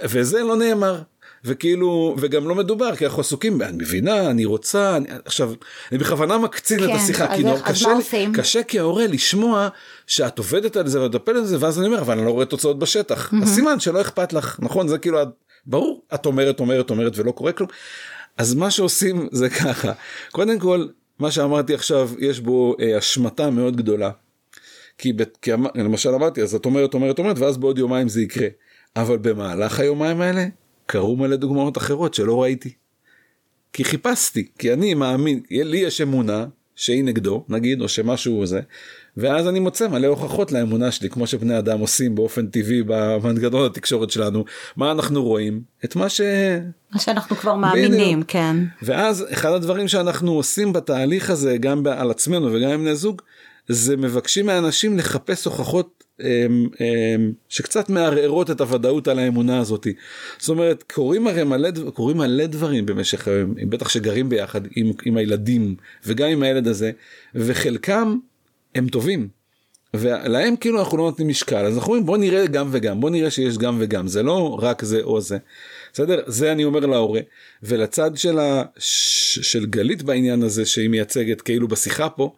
וזה לא נאמר. וכאילו וגם לא מדובר כי אנחנו עסוקים אני מבינה אני רוצה אני, עכשיו אני בכוונה מקצין כן, את השיחה כי נורא קשה לי, קשה כהורה לשמוע שאת עובדת על זה ומטפלת על זה ואז אני אומר אבל אני לא רואה תוצאות בשטח mm-hmm. הסימן שלא אכפת לך נכון זה כאילו ברור את אומרת אומרת אומרת ולא קורה כלום אז מה שעושים זה ככה קודם כל מה שאמרתי עכשיו יש בו אה, השמטה מאוד גדולה. כי, כי למשל אמרתי אז את אומרת אומרת אומרת ואז בעוד יומיים זה יקרה. אבל במהלך היומיים האלה קרו מלא דוגמאות אחרות שלא ראיתי. כי חיפשתי כי אני מאמין לי יש אמונה שהיא נגדו נגיד או שמשהו זה ואז אני מוצא מלא הוכחות לאמונה שלי כמו שבני אדם עושים באופן טבעי במנגנון התקשורת שלנו מה אנחנו רואים את מה ש... מה שאנחנו כבר מאמינים כן ואז אחד הדברים שאנחנו עושים בתהליך הזה גם על עצמנו וגם עם בני זוג זה מבקשים מאנשים לחפש הוכחות הם, הם, שקצת מערערות את הוודאות על האמונה הזאת. זאת אומרת קורים הרי מלא, קורים מלא דברים במשך היום, בטח שגרים ביחד עם, עם הילדים וגם עם הילד הזה וחלקם הם טובים. ולהם כאילו אנחנו לא נותנים משקל אז אנחנו אומרים בוא נראה גם וגם בוא נראה שיש גם וגם זה לא רק זה או זה. בסדר זה אני אומר להורה ולצד של, ה, של גלית בעניין הזה שהיא מייצגת כאילו בשיחה פה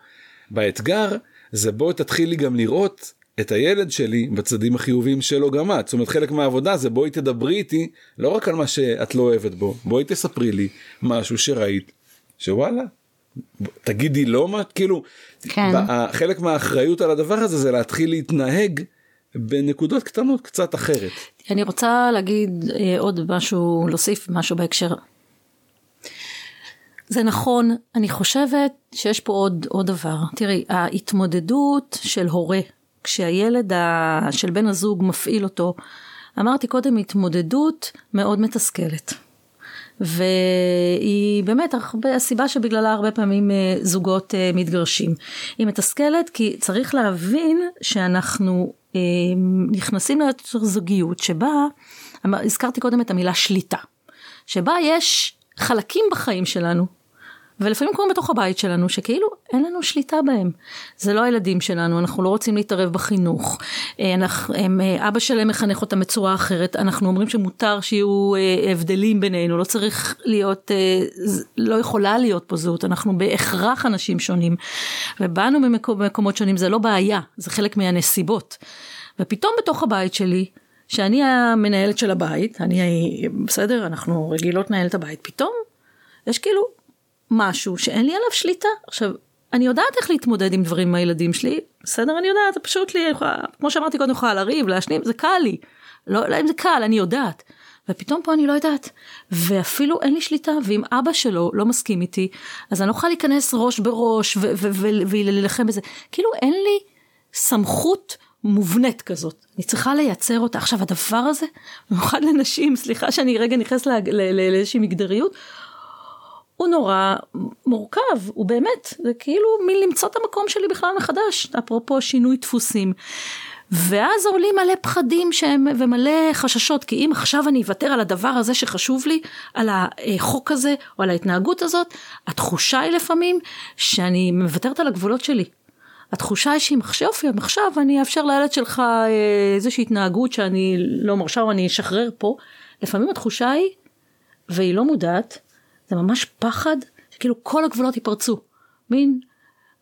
באתגר זה בוא תתחילי גם לראות את הילד שלי בצדדים החיוביים שלו גם את. זאת אומרת חלק מהעבודה זה בואי תדברי איתי לא רק על מה שאת לא אוהבת בו בואי תספרי לי משהו שראית שוואלה תגידי לא מה כאילו כן. חלק מהאחריות על הדבר הזה זה להתחיל להתנהג בנקודות קטנות קצת אחרת. אני רוצה להגיד אה, עוד משהו להוסיף משהו בהקשר זה נכון, אני חושבת שיש פה עוד, עוד דבר. תראי, ההתמודדות של הורה, כשהילד ה, של בן הזוג מפעיל אותו, אמרתי קודם, התמודדות מאוד מתסכלת. והיא באמת הרבה, הסיבה שבגללה הרבה פעמים אה, זוגות אה, מתגרשים. היא מתסכלת כי צריך להבין שאנחנו אה, נכנסים זוגיות שבה, הזכרתי קודם את המילה שליטה, שבה יש חלקים בחיים שלנו ולפעמים קורים בתוך הבית שלנו שכאילו אין לנו שליטה בהם. זה לא הילדים שלנו, אנחנו לא רוצים להתערב בחינוך. אה, אנחנו, הם, אה, אבא שלהם מחנך אותם בצורה אחרת, אנחנו אומרים שמותר שיהיו אה, הבדלים בינינו, לא צריך להיות, לא יכולה להיות פה זהות, אנחנו בהכרח אנשים שונים. ובאנו במקומות שונים, זה לא בעיה, זה חלק מהנסיבות. ופתאום בתוך הבית שלי, שאני המנהלת של הבית, אני, בסדר, אנחנו רגילות לנהל את הבית, פתאום יש כאילו משהו שאין לי עליו שליטה. עכשיו, אני יודעת איך להתמודד עם דברים עם הילדים שלי, בסדר? אני יודעת, זה פשוט לי, יכולה, כמו שאמרתי קודם, יכולה לריב, להשנים, זה קל לי. לא, לא אם זה קל, אני יודעת. ופתאום פה אני לא יודעת. ואפילו אין לי שליטה, ואם אבא שלו לא מסכים איתי, אז אני לא יכולה להיכנס ראש בראש ולהילחם בזה. כאילו אין לי סמכות מובנית כזאת. אני צריכה לייצר אותה. עכשיו הדבר הזה, במיוחד לנשים, סליחה שאני רגע נכנסת לאיזושהי מגדריות, הוא נורא מורכב, הוא באמת, זה כאילו מין למצוא את המקום שלי בכלל מחדש, אפרופו שינוי דפוסים. ואז עולים מלא פחדים שהם, ומלא חששות, כי אם עכשיו אני אוותר על הדבר הזה שחשוב לי, על החוק הזה, או על ההתנהגות הזאת, התחושה היא לפעמים שאני מוותרת על הגבולות שלי. התחושה היא שאם עכשיו, עכשיו אני אאפשר לילד שלך אה, איזושהי התנהגות שאני לא מרשה או אני אשחרר פה, לפעמים התחושה היא, והיא לא מודעת, זה ממש פחד שכאילו כל הגבולות ייפרצו. מין,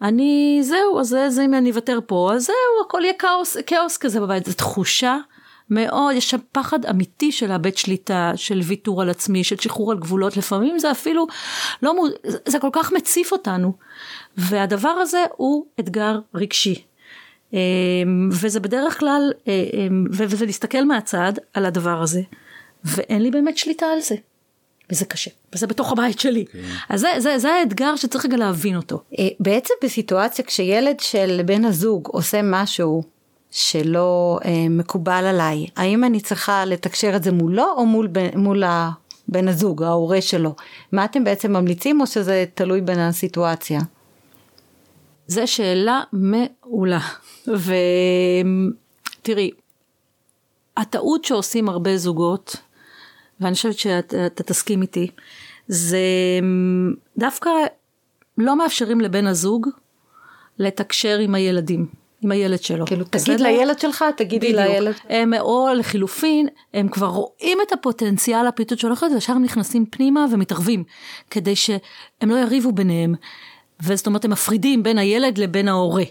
אני, זהו, אז זה, אם אני אוותר פה, אז זהו, הכל יהיה כאוס, כאוס כזה בבית. זו תחושה מאוד, יש שם פחד אמיתי של לאבד שליטה, של ויתור על עצמי, של שחרור על גבולות, לפעמים זה אפילו לא, זה כל כך מציף אותנו. והדבר הזה הוא אתגר רגשי. אמ, וזה בדרך כלל, אה, אמ, וזה להסתכל מהצד על הדבר הזה, ואין לי באמת שליטה על זה. וזה קשה, וזה בתוך הבית שלי. כן. אז זה, זה, זה האתגר שצריך רגע להבין אותו. אה, בעצם בסיטואציה כשילד של בן הזוג עושה משהו שלא אה, מקובל עליי, האם אני צריכה לתקשר את זה מולו או מול, מול בן הזוג, ההורה שלו? מה אתם בעצם ממליצים או שזה תלוי בין הסיטואציה? זו שאלה מעולה. ותראי, הטעות שעושים הרבה זוגות ואני חושבת שאתה תסכים איתי, זה דווקא לא מאפשרים לבן הזוג לתקשר עם הילדים. עם הילד שלו. כאילו תגיד לילד שלך, תגידי לילד. הם, או לחילופין, הם כבר רואים את הפוטנציאל הפיתות של אחרת, וישר הם נכנסים פנימה ומתערבים, כדי שהם לא יריבו ביניהם. וזאת אומרת, הם מפרידים בין הילד לבין ההורה.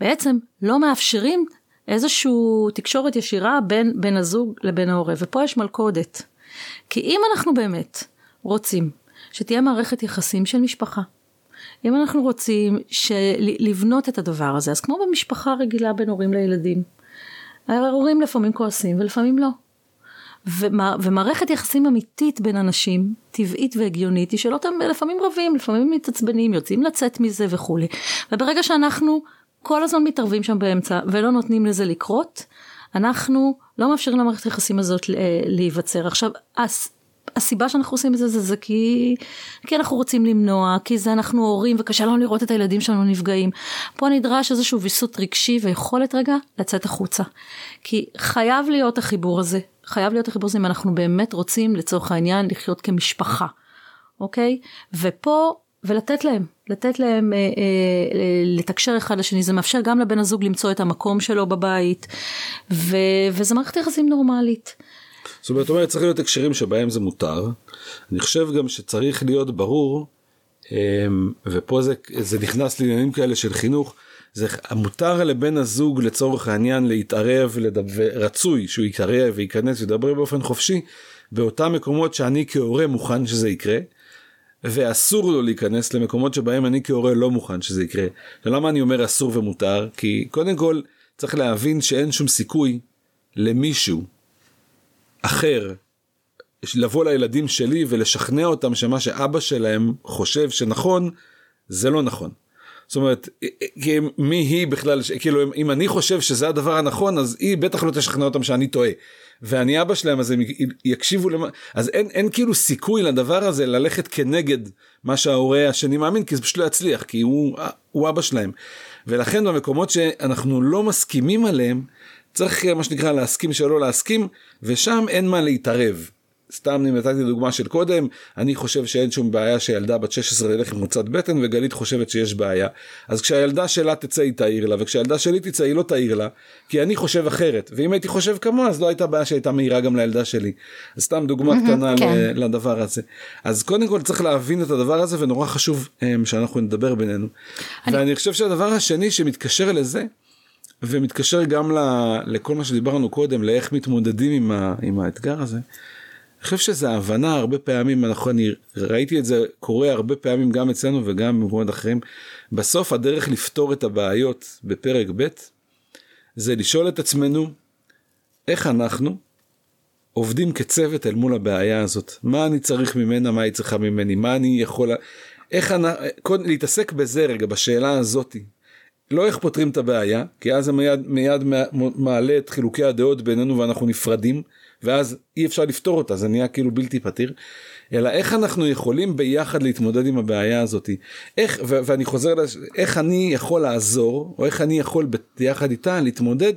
בעצם לא מאפשרים איזושהי תקשורת ישירה בין בן הזוג לבין ההורה, ופה יש מלכודת. כי אם אנחנו באמת רוצים שתהיה מערכת יחסים של משפחה, אם אנחנו רוצים לבנות את הדבר הזה, אז כמו במשפחה רגילה בין הורים לילדים, ההורים לפעמים כועסים ולפעמים לא. ומערכת יחסים אמיתית בין אנשים, טבעית והגיונית, היא שלא תמיד, לפעמים רבים, לפעמים מתעצבנים, יוצאים לצאת מזה וכולי. וברגע שאנחנו כל הזמן מתערבים שם באמצע ולא נותנים לזה לקרות, אנחנו לא מאפשרים למערכת היחסים הזאת להיווצר. עכשיו, הסיבה שאנחנו עושים את זה זה, זה כי, כי אנחנו רוצים למנוע, כי זה אנחנו הורים וקשה לנו לראות את הילדים שלנו נפגעים. פה נדרש איזשהו ויסות רגשי ויכולת רגע לצאת החוצה. כי חייב להיות החיבור הזה, חייב להיות החיבור הזה אם אנחנו באמת רוצים לצורך העניין לחיות כמשפחה, אוקיי? ופה, ולתת להם, לתת להם אה, אה, לתקשר אחד לשני, זה מאפשר גם לבן הזוג למצוא את המקום שלו בבית, ו, וזה מערכת יחסים נורמלית. זאת אומרת, צריך להיות הקשרים שבהם זה מותר. אני חושב גם שצריך להיות ברור, אמ, ופה זה, זה נכנס לעניינים כאלה של חינוך, זה מותר לבן הזוג לצורך העניין להתערב, לדבר, רצוי שהוא יתערב וייכנס וידבר באופן חופשי, באותם מקומות שאני כהורה מוכן שזה יקרה, ואסור לו להיכנס למקומות שבהם אני כהורה לא מוכן שזה יקרה. ולמה אני אומר אסור ומותר? כי קודם כל צריך להבין שאין שום סיכוי למישהו אחר לבוא לילדים שלי ולשכנע אותם שמה שאבא שלהם חושב שנכון זה לא נכון. זאת אומרת מי היא בכלל כאילו אם אני חושב שזה הדבר הנכון אז היא בטח לא תשכנע אותם שאני טועה. ואני אבא שלהם אז הם יקשיבו למה אז אין אין כאילו סיכוי לדבר הזה ללכת כנגד מה שההורה השני מאמין כי זה פשוט לא יצליח כי הוא הוא אבא שלהם. ולכן במקומות שאנחנו לא מסכימים עליהם צריך מה שנקרא להסכים שלא להסכים ושם אין מה להתערב. סתם נתתי דוגמה של קודם אני חושב שאין שום בעיה שילדה בת 16 תלך עם מוצת בטן וגלית חושבת שיש בעיה אז כשהילדה שלה תצא היא תעיר לה וכשהילדה שלי תצא היא לא תעיר לה כי אני חושב אחרת ואם הייתי חושב כמוה אז לא הייתה בעיה שהייתה מהירה גם לילדה שלי. אז סתם דוגמה קטנה כן. לדבר הזה אז קודם כל צריך להבין את הדבר הזה ונורא חשוב שאנחנו נדבר בינינו. אני... ואני חושב שהדבר השני שמתקשר לזה ומתקשר גם לכל מה שדיברנו קודם לאיך מתמודדים עם, ה, עם האתגר הזה. אני חושב שזה הבנה הרבה פעמים אנחנו אני ראיתי את זה קורה הרבה פעמים גם אצלנו וגם במקומות אחרים. בסוף הדרך לפתור את הבעיות בפרק ב' זה לשאול את עצמנו איך אנחנו עובדים כצוות אל מול הבעיה הזאת? מה אני צריך ממנה? מה היא צריכה ממני? מה אני יכול איך אני להתעסק בזה רגע בשאלה הזאתי לא איך פותרים את הבעיה, כי אז זה מיד, מיד מעלה את חילוקי הדעות בינינו ואנחנו נפרדים, ואז אי אפשר לפתור אותה, זה נהיה כאילו בלתי פתיר, אלא איך אנחנו יכולים ביחד להתמודד עם הבעיה הזאת, איך, ו- ואני חוזר, לש... איך אני יכול לעזור, או איך אני יכול ביחד איתה להתמודד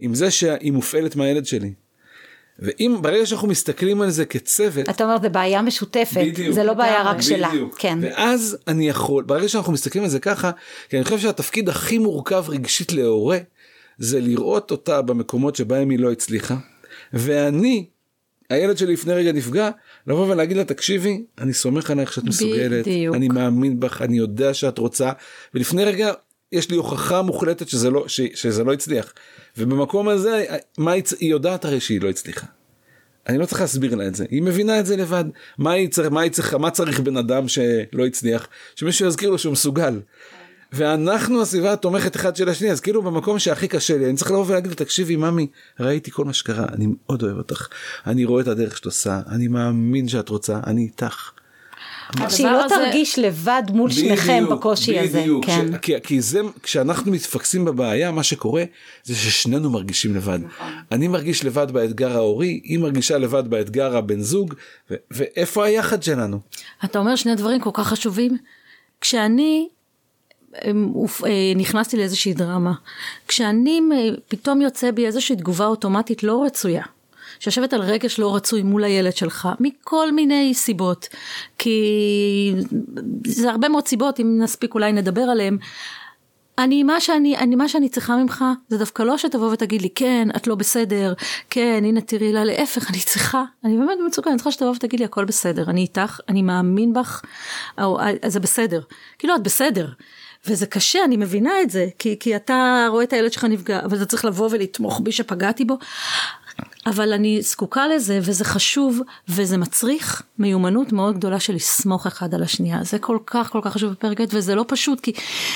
עם זה שהיא מופעלת מהילד שלי. ואם ברגע שאנחנו מסתכלים על זה כצוות אתה אומר זה בעיה משותפת בדיוק, זה לא בעיה רק בדיוק. שלה. כן. ואז אני יכול ברגע שאנחנו מסתכלים על זה ככה כי אני חושב שהתפקיד הכי מורכב רגשית להורה זה לראות אותה במקומות שבהם היא לא הצליחה ואני הילד שלי לפני רגע נפגע לבוא ולהגיד לה תקשיבי אני סומך עלייך שאת מסוגלת בדיוק. אני מאמין בך אני יודע שאת רוצה ולפני רגע יש לי הוכחה מוחלטת שזה לא ש, שזה לא הצליח ובמקום הזה מה היא, היא יודעת הרי שהיא לא הצליחה. אני לא צריך להסביר לה את זה היא מבינה את זה לבד מה היא צריך מה היא צריכה מה צריך בן אדם שלא הצליח שמישהו יזכיר לו שהוא מסוגל. ואנחנו הסביבה התומכת אחד של השני אז כאילו במקום שהכי קשה לי אני צריך לבוא ולהגיד תקשיבי ממי ראיתי כל מה שקרה אני מאוד אוהב אותך אני רואה את הדרך שאת עושה אני מאמין שאת רוצה אני איתך. שהיא לא הזה... תרגיש לבד מול בדיוק, שניכם בקושי בדיוק, הזה. בדיוק, כן. כי, כי זה, כשאנחנו מתפקסים בבעיה, מה שקורה זה ששנינו מרגישים לבד. נכון. אני מרגיש לבד באתגר ההורי, היא מרגישה לבד באתגר הבן זוג, ו- ואיפה היחד שלנו? אתה אומר שני דברים כל כך חשובים. כשאני נכנסתי לאיזושהי דרמה, כשאני פתאום יוצא בי איזושהי תגובה אוטומטית לא רצויה. שיושבת על רגש לא רצוי מול הילד שלך, מכל מיני סיבות, כי זה הרבה מאוד סיבות, אם נספיק אולי נדבר עליהם. אני מה שאני אני מה שאני צריכה ממך זה דווקא לא שתבוא ותגיד לי כן את לא בסדר כן הנה תראי לה להפך אני צריכה אני באמת במצוקה אני צריכה שתבוא ותגיד לי הכל בסדר אני איתך אני מאמין בך או, זה בסדר כאילו את בסדר וזה קשה, אני מבינה את זה, כי, כי אתה רואה את הילד שלך נפגע, אבל אתה צריך לבוא ולתמוך בי שפגעתי בו. אבל אני זקוקה לזה וזה חשוב וזה מצריך מיומנות מאוד גדולה של לסמוך אחד על השנייה. זה כל כך כל כך חשוב בפרק ב' וזה לא פשוט כי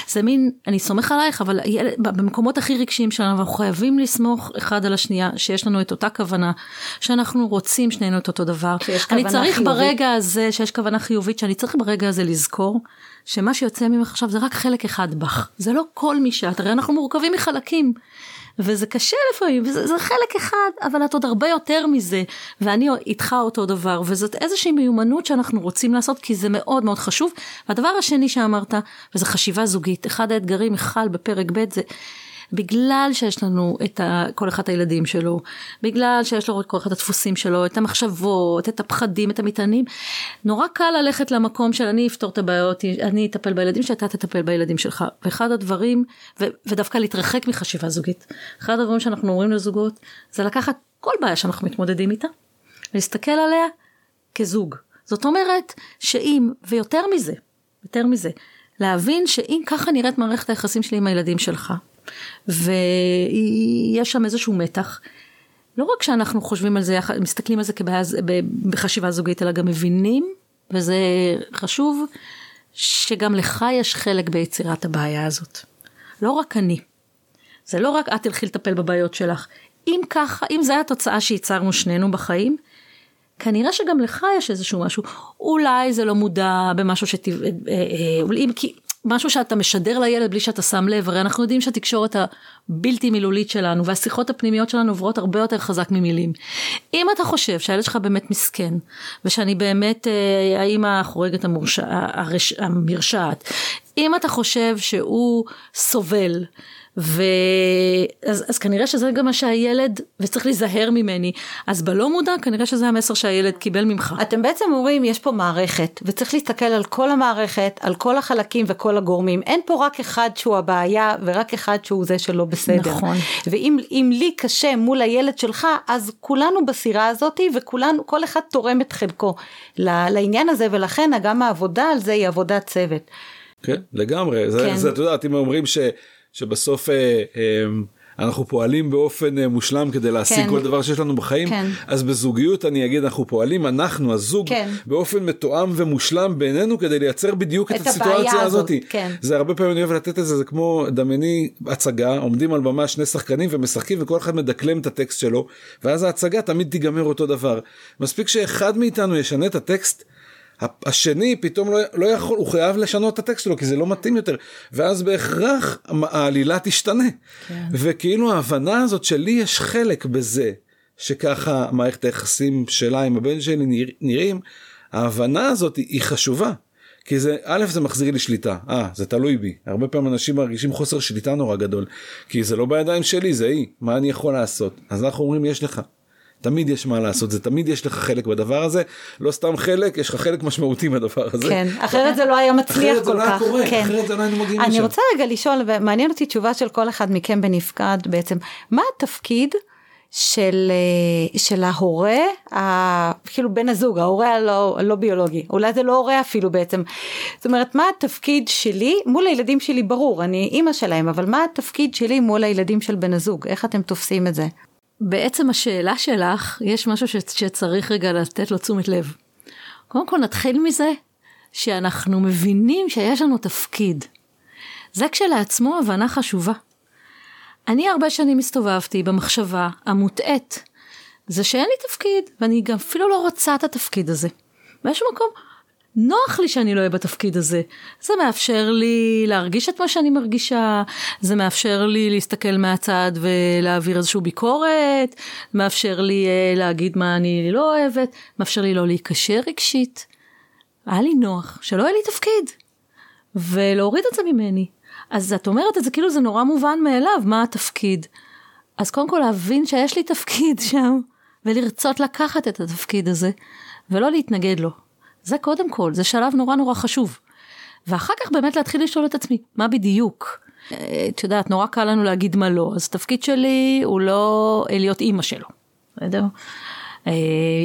זה מין, אני סומך עלייך אבל במקומות הכי רגשיים שלנו אנחנו חייבים לסמוך אחד על השנייה שיש לנו את אותה כוונה, שאנחנו רוצים שנינו את אותו דבר. אני צריך חיובית. ברגע הזה, שיש כוונה חיובית, שאני צריך ברגע הזה לזכור שמה שיוצא ממך עכשיו זה רק חלק אחד בך. זה לא כל מי שאת, הרי אנחנו מורכבים מחלקים. וזה קשה לפעמים, וזה זה חלק אחד, אבל את עוד הרבה יותר מזה, ואני איתך אותו דבר, וזאת איזושהי מיומנות שאנחנו רוצים לעשות, כי זה מאוד מאוד חשוב. והדבר השני שאמרת, וזה חשיבה זוגית, אחד האתגרים, מיכל, בפרק ב' זה בגלל שיש לנו את ה, כל אחד הילדים שלו, בגלל שיש לו כל אחד הדפוסים שלו, את המחשבות, את הפחדים, את המטענים, נורא קל ללכת למקום של אני אפתור את הבעיות, אני אטפל בילדים שאתה תטפל בילדים שלך. ואחד הדברים, ו, ודווקא להתרחק מחשיבה זוגית, אחד הדברים שאנחנו אומרים לזוגות, זה לקחת כל בעיה שאנחנו מתמודדים איתה, ולהסתכל עליה כזוג. זאת אומרת שאם, ויותר מזה, יותר מזה, להבין שאם ככה נראית מערכת היחסים שלי עם הילדים שלך, ויש שם איזשהו מתח. לא רק שאנחנו חושבים על זה, מסתכלים על זה כבעיה בחשיבה זוגית, אלא גם מבינים, וזה חשוב, שגם לך יש חלק ביצירת הבעיה הזאת. לא רק אני. זה לא רק את תלכי לטפל בבעיות שלך. אם ככה, אם זו התוצאה שייצרנו שנינו בחיים, כנראה שגם לך יש איזשהו משהו. אולי זה לא מודע במשהו שת... אה, אה, אם כי משהו שאתה משדר לילד בלי שאתה שם לב, הרי אנחנו יודעים שהתקשורת הבלתי מילולית שלנו והשיחות הפנימיות שלנו עוברות הרבה יותר חזק ממילים. אם אתה חושב שהילד שלך באמת מסכן, ושאני באמת אה, האימא החורגת המורשע, המרשעת, אם אתה חושב שהוא סובל, ואז אז כנראה שזה גם מה שהילד, וצריך להיזהר ממני, אז בלא מודע כנראה שזה המסר שהילד קיבל ממך. אתם בעצם אומרים יש פה מערכת, וצריך להסתכל על כל המערכת, על כל החלקים וכל הגורמים. אין פה רק אחד שהוא הבעיה, ורק אחד שהוא זה שלא בסדר. נכון. ואם לי קשה מול הילד שלך, אז כולנו בסירה הזאת, וכולנו, כל אחד תורם את חלקו לעניין הזה, ולכן גם העבודה על זה היא עבודת צוות. כן, לגמרי. כן. זה, את יודעת, אם אומרים ש... שבסוף אה, אה, אנחנו פועלים באופן אה, מושלם כדי להשיג כן. כל דבר שיש לנו בחיים, כן. אז בזוגיות אני אגיד אנחנו פועלים, אנחנו הזוג, כן. באופן מתואם ומושלם בינינו כדי לייצר בדיוק את, את הסיטואציה הזאת. כן. זה הרבה פעמים אני אוהב לתת את זה, זה כמו דמייני הצגה, עומדים על במה שני שחקנים ומשחקים וכל אחד מדקלם את הטקסט שלו, ואז ההצגה תמיד תיגמר אותו דבר. מספיק שאחד מאיתנו ישנה את הטקסט. השני פתאום לא, לא יכול, הוא חייב לשנות את הטקסט שלו כי זה לא מתאים יותר, ואז בהכרח העלילה תשתנה. כן. וכאילו ההבנה הזאת שלי יש חלק בזה, שככה מערכת היחסים שלה עם הבן שלי נרא, נראים, ההבנה הזאת היא חשובה. כי זה, א', זה מחזיר לי שליטה, אה, זה תלוי בי. הרבה פעמים אנשים מרגישים חוסר שליטה נורא גדול, כי זה לא בידיים שלי, זה היא, מה אני יכול לעשות? אז אנחנו אומרים, יש לך. תמיד יש מה לעשות, זה תמיד יש לך חלק בדבר הזה, לא סתם חלק, יש לך חלק משמעותי בדבר הזה. כן, אחרת זה לא היה מצליח כל כך. אחרת זה לא היה קורה, כן. אחרת זה לא היינו מגיעים לשם. אני רוצה רגע לשאול, ומעניין אותי תשובה של כל אחד מכם בנפקד בעצם, מה התפקיד של, אה, של ההורה, כאילו בן הזוג, ההורה הלא, הלא ביולוגי, אולי זה לא הורה אפילו בעצם. זאת אומרת, מה התפקיד שלי מול הילדים שלי, ברור, אני אימא שלהם, אבל מה התפקיד שלי מול הילדים של בן הזוג? איך אתם תופסים את זה? בעצם השאלה שלך, יש משהו ש, שצריך רגע לתת לו תשומת לב. קודם כל נתחיל מזה שאנחנו מבינים שיש לנו תפקיד. זה כשלעצמו הבנה חשובה. אני הרבה שנים הסתובבתי במחשבה המוטעית, זה שאין לי תפקיד, ואני גם אפילו לא רוצה את התפקיד הזה. באיזשהו מקום, נוח לי שאני לא אהיה בתפקיד הזה. זה מאפשר לי להרגיש את מה שאני מרגישה, זה מאפשר לי להסתכל מהצד ולהעביר איזושהי ביקורת, מאפשר לי uh, להגיד מה אני לא אוהבת, מאפשר לי לא להיקשר רגשית. היה לי נוח שלא יהיה לי תפקיד, ולהוריד את זה ממני. אז את אומרת את זה כאילו זה נורא מובן מאליו, מה התפקיד. אז קודם כל להבין שיש לי תפקיד שם, ולרצות לקחת את התפקיד הזה, ולא להתנגד לו. זה קודם כל, זה שלב נורא נורא חשוב. ואחר כך באמת להתחיל לשאול את עצמי, מה בדיוק? אה, את יודעת, נורא קל לנו להגיד מה לא, אז התפקיד שלי הוא לא להיות אימא שלו, בסדר? אה,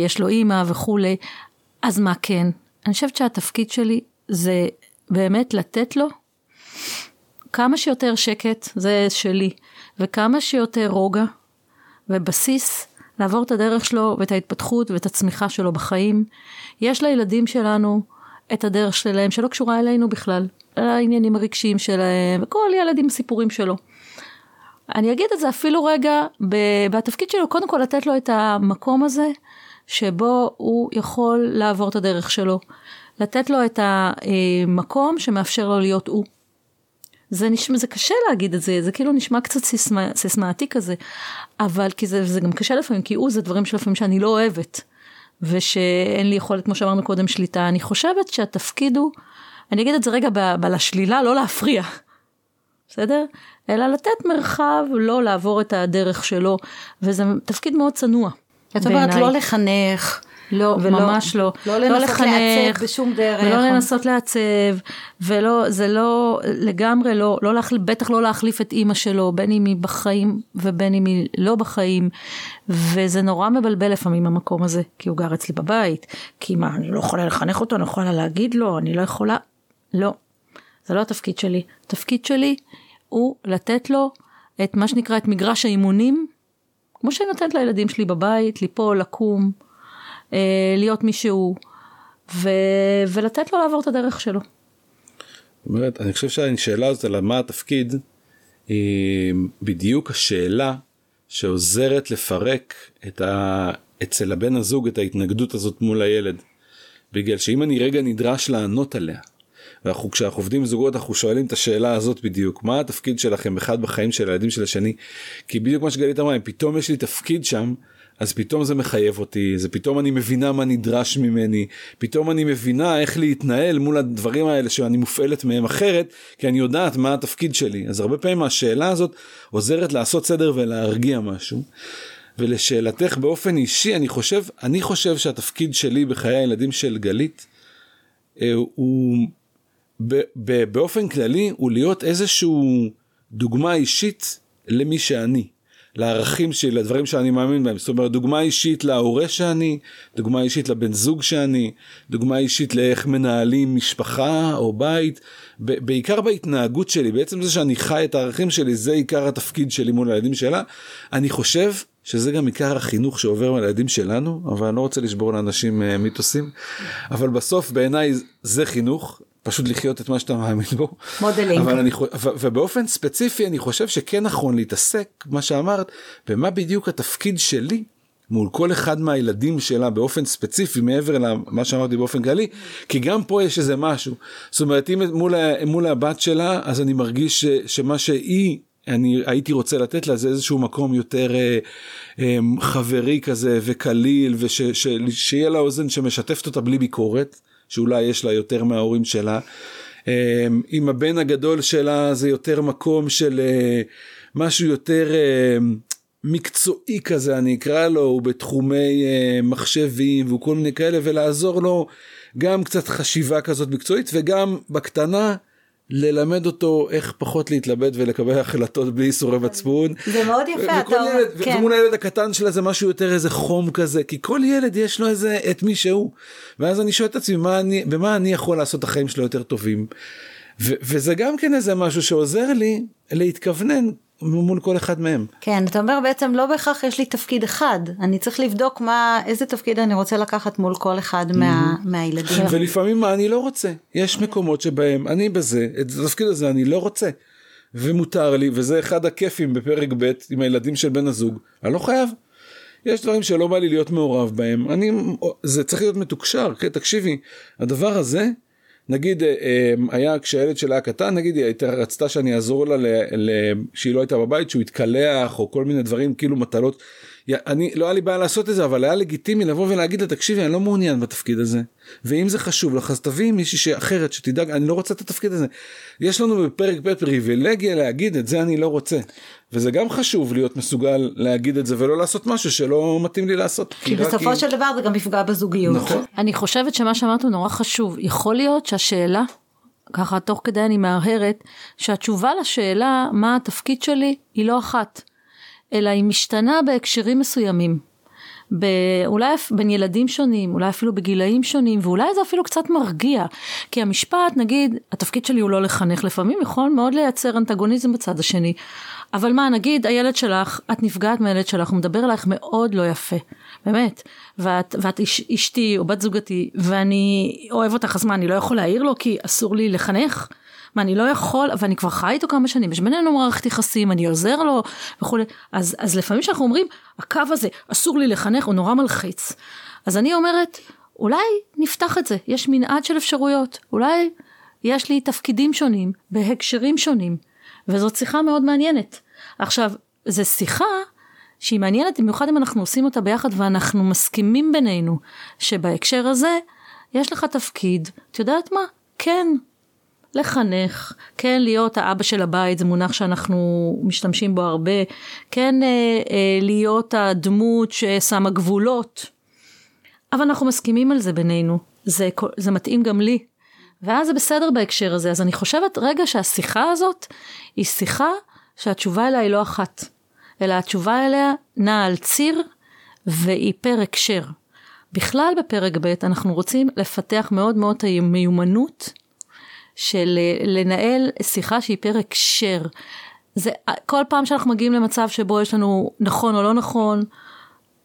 יש לו אימא וכולי, אז מה כן? אני חושבת שהתפקיד שלי זה באמת לתת לו כמה שיותר שקט, זה שלי, וכמה שיותר רוגע ובסיס לעבור את הדרך שלו ואת ההתפתחות ואת הצמיחה שלו בחיים. יש לילדים שלנו את הדרך שלהם שלא קשורה אלינו בכלל, העניינים הרגשיים שלהם, וכל ילד עם הסיפורים שלו. אני אגיד את זה אפילו רגע, בתפקיד שלו, קודם כל לתת לו את המקום הזה, שבו הוא יכול לעבור את הדרך שלו. לתת לו את המקום שמאפשר לו להיות הוא. זה נשמע, זה קשה להגיד את זה, זה כאילו נשמע קצת סיסמה, סיסמאתי כזה, אבל כי זה, זה גם קשה לפעמים, כי הוא זה דברים שלפעמים שאני לא אוהבת, ושאין לי יכולת, כמו שאמרנו קודם, שליטה. אני חושבת שהתפקיד הוא, אני אגיד את זה רגע בלשלילה, לא להפריע, בסדר? אלא לתת מרחב, לא לעבור את הדרך שלו, וזה תפקיד מאוד צנוע. את אומרת לא לחנך. לא, ולא, ממש לא. לא לנסות לא לחנך, לעצב בשום דרך. ולא לנסות לעצב, ולא, זה לא, לגמרי לא, לא להחליף, בטח לא להחליף את אימא שלו, בין אם היא בחיים ובין אם היא לא בחיים. וזה נורא מבלבל לפעמים המקום הזה, כי הוא גר אצלי בבית, כי מה, אני לא יכולה לחנך אותו, אני לא יכולה להגיד לו, אני לא יכולה, לא. זה לא התפקיד שלי. התפקיד שלי הוא לתת לו את מה שנקרא את מגרש האימונים, כמו שאני נותנת לילדים שלי בבית, ליפול, לקום, אה, להיות מישהו, ו... ולתת לו לעבור את הדרך שלו. אומרת, אני חושב שהשאלה הזאת על מה התפקיד, היא בדיוק השאלה שעוזרת לפרק את ה... אצל הבן הזוג את ההתנגדות הזאת מול הילד. בגלל שאם אני רגע נדרש לענות עליה, ואנחנו כשאנחנו עובדים זוגות אנחנו שואלים את השאלה הזאת בדיוק מה התפקיד שלכם אחד בחיים של הילדים של השני כי בדיוק מה שגלית אמרה אם פתאום יש לי תפקיד שם אז פתאום זה מחייב אותי זה פתאום אני מבינה מה נדרש ממני פתאום אני מבינה איך להתנהל מול הדברים האלה שאני מופעלת מהם אחרת כי אני יודעת מה התפקיד שלי אז הרבה פעמים השאלה הזאת עוזרת לעשות סדר ולהרגיע משהו. ולשאלתך באופן אישי אני חושב אני חושב שהתפקיד שלי בחיי הילדים של גלית אה, הוא באופן כללי הוא להיות איזשהו דוגמה אישית למי שאני. לערכים שלי, לדברים שאני מאמין בהם. זאת אומרת, דוגמה אישית להורה שאני, דוגמה אישית לבן זוג שאני, דוגמה אישית לאיך מנהלים משפחה או בית, בעיקר בהתנהגות שלי, בעצם זה שאני חי את הערכים שלי, זה עיקר התפקיד שלי מול הילדים שלה. אני חושב שזה גם עיקר החינוך שעובר על הילדים שלנו, אבל אני לא רוצה לשבור לאנשים אה, מיתוסים, אבל בסוף בעיניי זה חינוך, פשוט לחיות את מה שאתה מאמין בו. modeling. אבל אני, ובאופן ספציפי אני חושב שכן נכון להתעסק, מה שאמרת, במה בדיוק התפקיד שלי מול כל אחד מהילדים שלה באופן ספציפי מעבר למה שאמרתי באופן כללי, כי גם פה יש איזה משהו. זאת אומרת, אם מול, מול הבת שלה, אז אני מרגיש ש, שמה שהיא אני הייתי רוצה לתת לה זה איזשהו מקום יותר אה, אה, חברי כזה וקליל ושיהיה לה אוזן שמשתפת אותה בלי ביקורת שאולי יש לה יותר מההורים שלה. אמ, עם הבן הגדול שלה זה יותר מקום של אה, משהו יותר אה, מקצועי כזה אני אקרא לו, הוא בתחומי אה, מחשבים וכל מיני כאלה ולעזור לו גם קצת חשיבה כזאת מקצועית וגם בקטנה ללמד אותו איך פחות להתלבט ולקבל החלטות בלי ייסורי מצפון. זה מאוד יפה, אתה אומר, כן. ומול הילד הקטן שלה זה משהו יותר איזה חום כזה, כי כל ילד יש לו איזה את מי שהוא. ואז אני שואל את עצמי, מה אני, במה אני יכול לעשות את החיים שלו יותר טובים? ו- וזה גם כן איזה משהו שעוזר לי להתכוונן מול כל אחד מהם. כן, אתה אומר בעצם לא בהכרח יש לי תפקיד אחד, אני צריך לבדוק מה, איזה תפקיד אני רוצה לקחת מול כל אחד מה, mm-hmm. מהילדים. ולפעמים מה אני לא רוצה, יש מקומות שבהם אני בזה, את התפקיד הזה אני לא רוצה. ומותר לי, וזה אחד הכיפים בפרק ב' עם הילדים של בן הזוג, אני לא חייב. יש דברים שלא בא לי להיות מעורב בהם, אני, זה צריך להיות מתוקשר, כן, תקשיבי, הדבר הזה נגיד אה, אה, היה כשהילד שלה היה קטן נגיד היא הייתה רצתה שאני אעזור לה שהיא לא הייתה בבית שהוא יתקלח או כל מיני דברים כאילו מטלות אני לא היה לי בעיה לעשות את זה אבל היה לגיטימי לבוא ולהגיד לה תקשיבי אני לא מעוניין בתפקיד הזה ואם זה חשוב לך אז תביאי מישהי אחרת שתדאג אני לא רוצה את התפקיד הזה. יש לנו בפרק ב' פריבילגיה להגיד את זה אני לא רוצה וזה גם חשוב להיות מסוגל להגיד את זה ולא לעשות משהו שלא מתאים לי לעשות. כי בסופו של דבר זה גם יפגע בזוגיות. נכון. אני חושבת שמה שאמרת הוא נורא חשוב יכול להיות שהשאלה ככה תוך כדי אני מהרהרת שהתשובה לשאלה מה התפקיד שלי היא לא אחת. אלא היא משתנה בהקשרים מסוימים. אולי בין ילדים שונים, אולי אפילו בגילאים שונים, ואולי זה אפילו קצת מרגיע. כי המשפט, נגיד, התפקיד שלי הוא לא לחנך, לפעמים יכול מאוד לייצר אנטגוניזם בצד השני. אבל מה, נגיד הילד שלך, את נפגעת מהילד שלך, הוא מדבר אלייך מאוד לא יפה, באמת, ואת, ואת אש, אשתי או בת זוגתי, ואני אוהב אותך, אז מה, אני לא יכול להעיר לו כי אסור לי לחנך? מה, אני לא יכול, ואני כבר חי איתו כמה שנים, יש בינינו מערכת יחסים, אני עוזר לו וכולי, אז, אז לפעמים כשאנחנו אומרים, הקו הזה, אסור לי לחנך, הוא נורא מלחיץ. אז אני אומרת, אולי נפתח את זה, יש מנעד של אפשרויות, אולי יש לי תפקידים שונים, בהקשרים שונים, וזאת שיחה מאוד מעניינת. עכשיו, זו שיחה שהיא מעניינת במיוחד אם אנחנו עושים אותה ביחד ואנחנו מסכימים בינינו שבהקשר הזה יש לך תפקיד, את יודעת מה? כן, לחנך, כן להיות האבא של הבית, זה מונח שאנחנו משתמשים בו הרבה, כן אה, אה, להיות הדמות ששמה גבולות, אבל אנחנו מסכימים על זה בינינו, זה, זה מתאים גם לי, ואז זה בסדר בהקשר הזה, אז אני חושבת רגע שהשיחה הזאת היא שיחה שהתשובה אליה היא לא אחת, אלא התשובה אליה נעה על ציר והיא פר הקשר. בכלל בפרק ב' אנחנו רוצים לפתח מאוד מאוד את המיומנות של אה, לנהל שיחה שהיא פר הקשר. זה כל פעם שאנחנו מגיעים למצב שבו יש לנו נכון או לא נכון,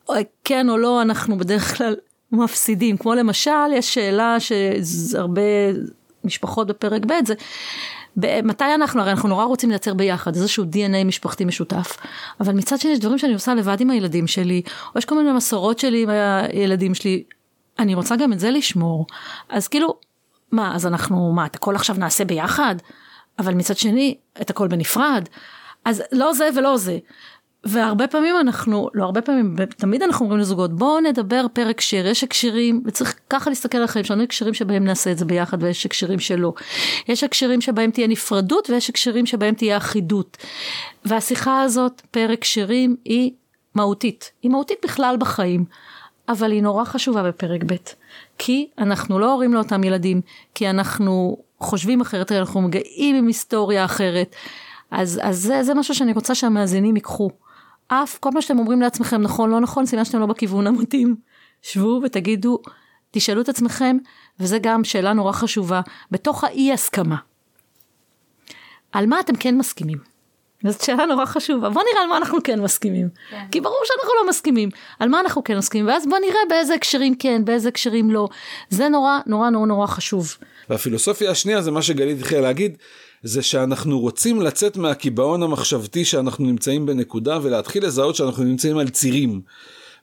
או כן או לא, אנחנו בדרך כלל מפסידים. כמו למשל, יש שאלה שהרבה משפחות בפרק ב' זה מתי אנחנו, הרי אנחנו נורא רוצים לייצר ביחד איזשהו DNA משפחתי משותף, אבל מצד שני יש דברים שאני עושה לבד עם הילדים שלי, או יש כל מיני מסורות שלי עם הילדים שלי, אני רוצה גם את זה לשמור. אז כאילו, מה, אז אנחנו, מה, את הכל עכשיו נעשה ביחד? אבל מצד שני, את הכל בנפרד. אז לא זה ולא זה. והרבה פעמים אנחנו, לא הרבה פעמים, תמיד אנחנו אומרים לזוגות, בואו נדבר פר הקשר, יש הקשרים, וצריך ככה להסתכל על החיים שלנו, הקשרים שבהם נעשה את זה ביחד ויש הקשרים שלא. יש הקשרים שבהם תהיה נפרדות ויש הקשרים שבהם תהיה אחידות. והשיחה הזאת פר הקשרים היא מהותית, היא מהותית בכלל בחיים, אבל היא נורא חשובה בפרק ב', כי אנחנו לא הורים לאותם ילדים, כי אנחנו חושבים אחרת, אנחנו מגעים עם היסטוריה אחרת. אז, אז זה, זה משהו שאני רוצה שהמאזינים ייקחו. אף כל מה שאתם אומרים לעצמכם נכון לא נכון סימן שאתם לא בכיוון המתאים. שבו ותגידו תשאלו את עצמכם וזה גם שאלה נורא חשובה בתוך האי הסכמה. על מה אתם כן מסכימים? זאת שאלה נורא חשובה בוא נראה על מה אנחנו כן מסכימים כן. כי ברור שאנחנו לא מסכימים על מה אנחנו כן מסכימים ואז בוא נראה באיזה הקשרים כן באיזה הקשרים לא זה נורא נורא נורא נורא חשוב. והפילוסופיה השנייה זה מה שגלית התחילה להגיד זה שאנחנו רוצים לצאת מהקיבעון המחשבתי שאנחנו נמצאים בנקודה ולהתחיל לזהות שאנחנו נמצאים על צירים.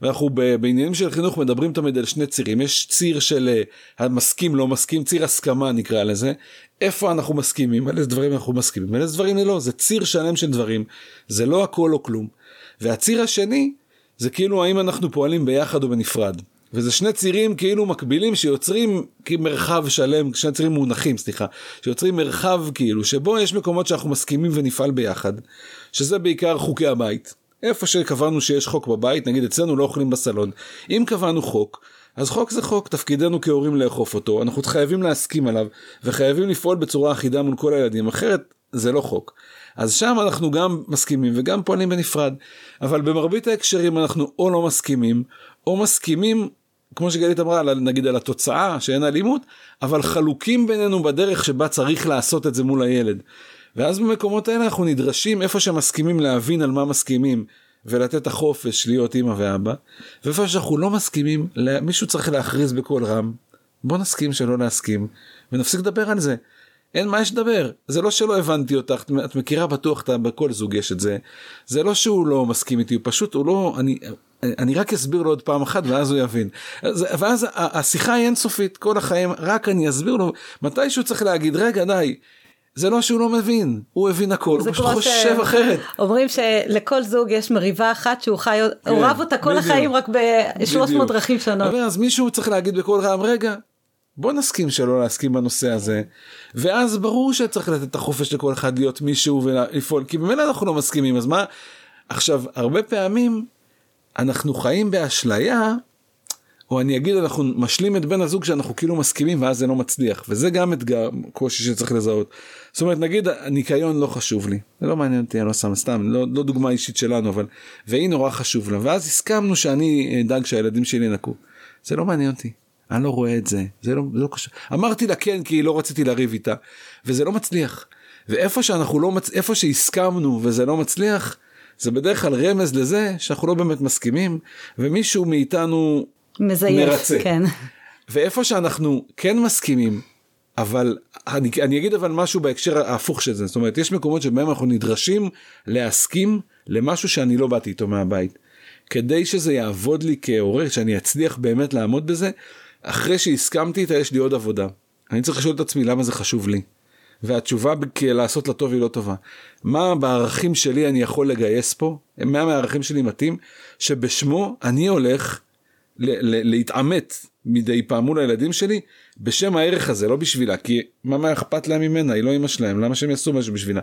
ואנחנו בעניינים של חינוך מדברים תמיד על שני צירים. יש ציר של אה, המסכים לא מסכים ציר הסכמה נקרא לזה. איפה אנחנו מסכימים? על איזה דברים אנחנו מסכימים? על איזה דברים לא. זה ציר שלם של דברים. זה לא הכל או כלום. והציר השני זה כאילו האם אנחנו פועלים ביחד או בנפרד. וזה שני צירים כאילו מקבילים שיוצרים מרחב שלם, שני צירים מונחים סליחה, שיוצרים מרחב כאילו שבו יש מקומות שאנחנו מסכימים ונפעל ביחד, שזה בעיקר חוקי הבית. איפה שקבענו שיש חוק בבית, נגיד אצלנו לא אוכלים בסלון, אם קבענו חוק, אז חוק זה חוק, תפקידנו כהורים לאכוף אותו, אנחנו חייבים להסכים עליו, וחייבים לפעול בצורה אחידה מול כל הילדים, אחרת זה לא חוק. אז שם אנחנו גם מסכימים וגם פועלים בנפרד, אבל במרבית ההקשרים אנחנו או לא מסכימים, או מסכימים כמו שגלית אמרה, נגיד על התוצאה שאין אלימות, אבל חלוקים בינינו בדרך שבה צריך לעשות את זה מול הילד. ואז במקומות האלה אנחנו נדרשים איפה שמסכימים להבין על מה מסכימים ולתת החופש להיות אמא ואבא, ואיפה שאנחנו לא מסכימים, מישהו צריך להכריז בקול רם, בוא נסכים שלא להסכים, ונפסיק לדבר על זה. אין מה יש לדבר זה לא שלא הבנתי אותך את מכירה בטוח אתה בכל זוג יש את זה זה לא שהוא לא מסכים איתי הוא פשוט הוא לא אני אני רק אסביר לו עוד פעם אחת ואז הוא יבין. ואז השיחה היא אינסופית כל החיים רק אני אסביר לו מתי שהוא צריך להגיד רגע די. זה לא שהוא לא מבין הוא הבין הכל הוא פשוט חושב ש... אחרת. אומרים שלכל זוג יש מריבה אחת שהוא חי כן, הוא רב אותה כל בדיוק, החיים רק ב-300 דרכים שונות. אז מישהו צריך להגיד בקול רם רגע בוא נסכים שלא להסכים בנושא הזה ואז ברור שצריך לתת את החופש לכל אחד להיות מישהו ולפעול כי ממילא אנחנו לא מסכימים אז מה עכשיו הרבה פעמים אנחנו חיים באשליה או אני אגיד אנחנו משלים את בן הזוג שאנחנו כאילו מסכימים ואז זה לא מצליח. וזה גם אתגר קושי שצריך לזהות. זאת אומרת נגיד הניקיון לא חשוב לי. זה לא מעניין אותי אני לא שם סתם לא, לא דוגמה אישית שלנו אבל והיא נורא חשוב לה. ואז הסכמנו שאני אדאג שהילדים שלי ינקו. זה לא מעניין אותי. אני לא רואה את זה. זה לא, זה לא קשור. אמרתי לה כן כי לא רציתי לריב איתה. וזה לא מצליח. ואיפה שאנחנו לא מצ... איפה שהסכמנו וזה לא מצליח זה בדרך כלל רמז לזה שאנחנו לא באמת מסכימים ומישהו מאיתנו מזייף, מרצה. כן. ואיפה שאנחנו כן מסכימים אבל אני, אני אגיד אבל משהו בהקשר ההפוך של זה זאת אומרת יש מקומות שבהם אנחנו נדרשים להסכים למשהו שאני לא באתי איתו מהבית. כדי שזה יעבוד לי כהורה שאני אצליח באמת לעמוד בזה אחרי שהסכמתי איתה יש לי עוד עבודה. אני צריך לשאול את עצמי למה זה חשוב לי. והתשובה לעשות לטוב היא לא טובה. מה בערכים שלי אני יכול לגייס פה? מה מהערכים שלי מתאים? שבשמו אני הולך להתעמת מדי פעם מול הילדים שלי בשם הערך הזה לא בשבילה כי מה מה אכפת להם ממנה? היא לא אמא שלהם למה שהם יעשו משהו בשבילה.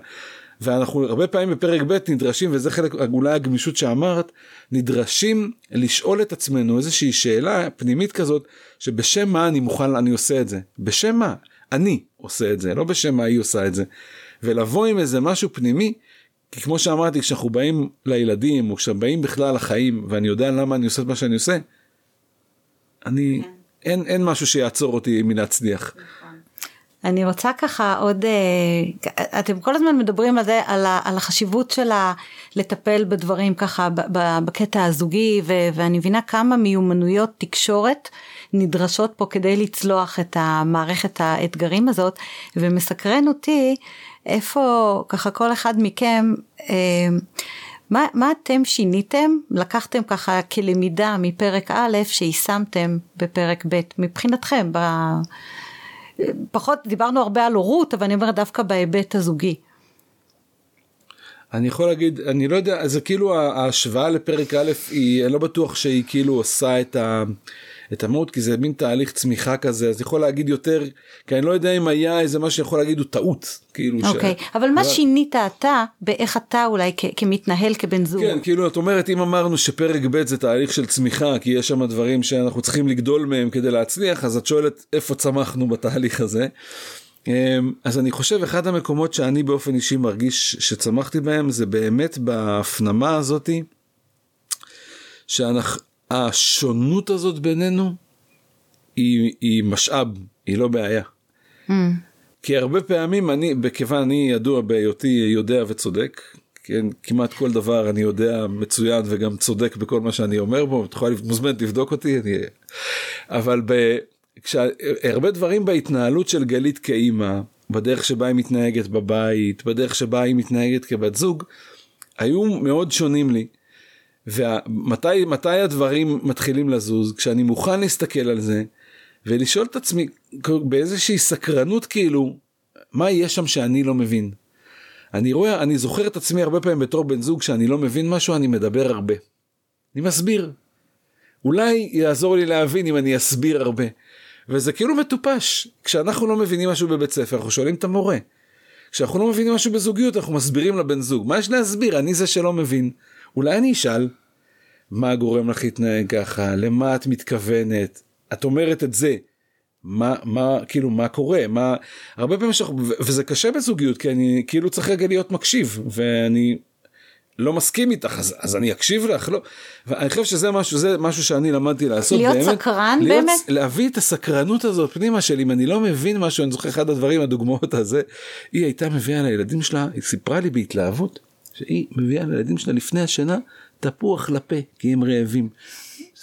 ואנחנו הרבה פעמים בפרק ב' נדרשים וזה חלק אולי הגמישות שאמרת נדרשים לשאול את עצמנו איזושהי שאלה פנימית כזאת שבשם מה אני מוכן אני עושה את זה? בשם מה? אני עושה את זה לא בשם מה היא עושה את זה. ולבוא עם איזה משהו פנימי כי כמו שאמרתי כשאנחנו באים לילדים או כשבאים בכלל לחיים ואני יודע למה אני עושה את מה שאני עושה אני, כן. אין, אין משהו שיעצור אותי מלהצליח. אני רוצה ככה עוד, אה, אתם כל הזמן מדברים על זה, על, ה, על החשיבות של ה, לטפל בדברים ככה בקטע הזוגי, ו, ואני מבינה כמה מיומנויות תקשורת נדרשות פה כדי לצלוח את המערכת האתגרים הזאת, ומסקרן אותי איפה ככה כל אחד מכם, אה, מה, מה אתם שיניתם, לקחתם ככה כלמידה מפרק א' שיישמתם בפרק ב' מבחינתכם, ב... פחות דיברנו הרבה על הורות אבל אני אומרת דווקא בהיבט הזוגי. אני יכול להגיד אני לא יודע זה כאילו ההשוואה לפרק א' היא אני לא בטוח שהיא כאילו עושה את ה... את המהות כי זה מין תהליך צמיחה כזה אז יכול להגיד יותר כי אני לא יודע אם היה איזה מה שיכול להגיד הוא טעות כאילו אוקיי okay, ש... אבל מה אבל... שינית אתה באיך אתה אולי כ- כמתנהל כבן זוג כן כאילו את אומרת אם אמרנו שפרק ב' זה תהליך של צמיחה כי יש שם דברים שאנחנו צריכים לגדול מהם כדי להצליח אז את שואלת איפה צמחנו בתהליך הזה. אמ, אז אני חושב אחד המקומות שאני באופן אישי מרגיש שצמחתי בהם זה באמת בהפנמה הזאתי. שאנחנו השונות הזאת בינינו היא, היא משאב, היא לא בעיה. Mm. כי הרבה פעמים אני, בכיוון אני ידוע בהיותי יודע וצודק, כן, כמעט כל דבר אני יודע מצוין וגם צודק בכל מה שאני אומר בו, את יכולה מוזמנת לבדוק אותי, אני... אבל ב... כשה... הרבה דברים בהתנהלות של גלית כאימא, בדרך שבה היא מתנהגת בבית, בדרך שבה היא מתנהגת כבת זוג, היו מאוד שונים לי. ומתי מתי הדברים מתחילים לזוז כשאני מוכן להסתכל על זה ולשאול את עצמי באיזושהי סקרנות כאילו מה יהיה שם שאני לא מבין. אני רואה אני זוכר את עצמי הרבה פעמים בתור בן זוג שאני לא מבין משהו אני מדבר הרבה. אני מסביר. אולי יעזור לי להבין אם אני אסביר הרבה. וזה כאילו מטופש כשאנחנו לא מבינים משהו בבית ספר אנחנו שואלים את המורה. כשאנחנו לא מבינים משהו בזוגיות אנחנו מסבירים לבן זוג מה יש להסביר אני זה שלא מבין. אולי אני אשאל, מה גורם לך להתנהג ככה, למה את מתכוונת, את אומרת את זה, מה, מה, כאילו, מה קורה, מה, הרבה פעמים, שאנחנו, וזה קשה בזוגיות, כי אני כאילו צריך רגע להיות מקשיב, ואני לא מסכים איתך, אז, אז אני אקשיב לך, לא, ואני חושב שזה משהו, זה משהו שאני למדתי לעשות, להיות באמת, סקרן להיות, באמת, להביא את הסקרנות הזאת פנימה של אם אני לא מבין משהו, אני זוכר אחד הדברים, הדוגמאות הזה, היא הייתה מביאה לילדים שלה, היא סיפרה לי בהתלהבות, שהיא מביאה לילדים שלה לפני השינה תפוח לפה כי הם רעבים.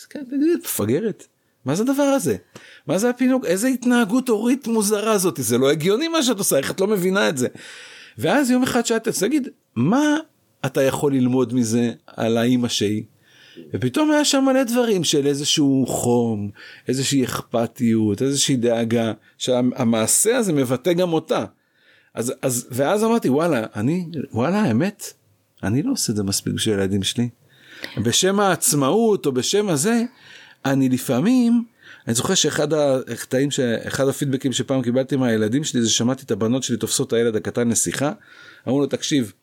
כן, מפגרת. מה זה הדבר הזה? מה זה הפינוק? איזה התנהגות הורית מוזרה הזאת? זה לא הגיוני מה שאת עושה, איך את לא מבינה את זה? ואז יום אחד שאלת, תגיד, מה אתה יכול ללמוד מזה על האימא שהיא? ופתאום היה שם מלא דברים של איזשהו חום, איזושהי אכפתיות, איזושהי דאגה, שהמעשה הזה מבטא גם אותה. אז, אז, ואז אמרתי, וואלה, אני, וואלה, האמת, אני לא עושה את זה מספיק בשביל הילדים שלי. בשם העצמאות או בשם הזה, אני לפעמים, אני זוכר שאחד הקטעים, אחד הפידבקים שפעם קיבלתי מהילדים שלי זה שמעתי את הבנות שלי תופסות את הילד הקטן לשיחה, אמרו לו תקשיב,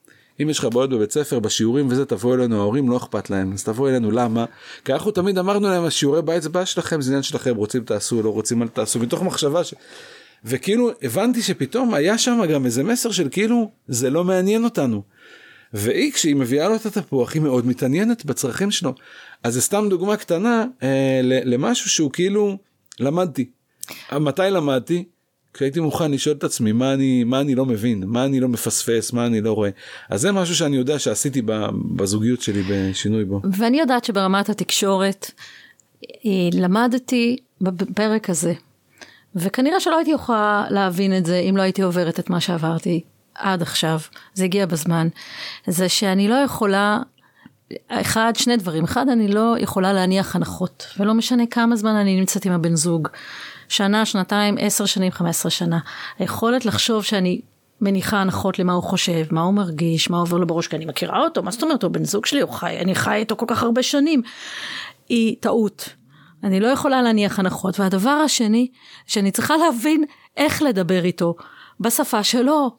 אם יש לך בעיות בבית ספר, בשיעורים וזה, תבוא אלינו, ההורים לא אכפת להם, אז תבוא אלינו, למה? כי אנחנו תמיד אמרנו להם, השיעורי בית זה בעיה שלכם, זה עניין שלכם, רוצים תעשו, לא רוצים אל תעשו, מתוך מחשבה ש... וכאילו הבנתי שפתאום היה שם גם איזה מסר של כאילו, זה לא מעניין אותנו. והיא כשהיא מביאה לו את התפוח היא מאוד מתעניינת בצרכים שלו. אז זה סתם דוגמה קטנה אה, למשהו שהוא כאילו למדתי. מתי למדתי? כשהייתי מוכן לשאול את עצמי מה אני מה אני לא מבין מה אני לא מפספס מה אני לא רואה אז זה משהו שאני יודע שעשיתי בזוגיות שלי בשינוי בו. ואני יודעת שברמת התקשורת אה, למדתי בפרק הזה וכנראה שלא הייתי יכולה להבין את זה אם לא הייתי עוברת את מה שעברתי עד עכשיו זה הגיע בזמן זה שאני לא יכולה אחד, שני דברים. אחד, אני לא יכולה להניח הנחות, ולא משנה כמה זמן אני נמצאת עם הבן זוג. שנה, שנתיים, עשר שנים, חמש עשרה שנה. היכולת לחשוב שאני מניחה הנחות למה הוא חושב, מה הוא מרגיש, מה עובר לו בראש, כי אני מכירה אותו, מה זאת אומרת, הוא בן זוג שלי, הוא חי, אני חי איתו כל כך הרבה שנים. היא טעות. אני לא יכולה להניח הנחות. והדבר השני, שאני צריכה להבין איך לדבר איתו, בשפה שלו.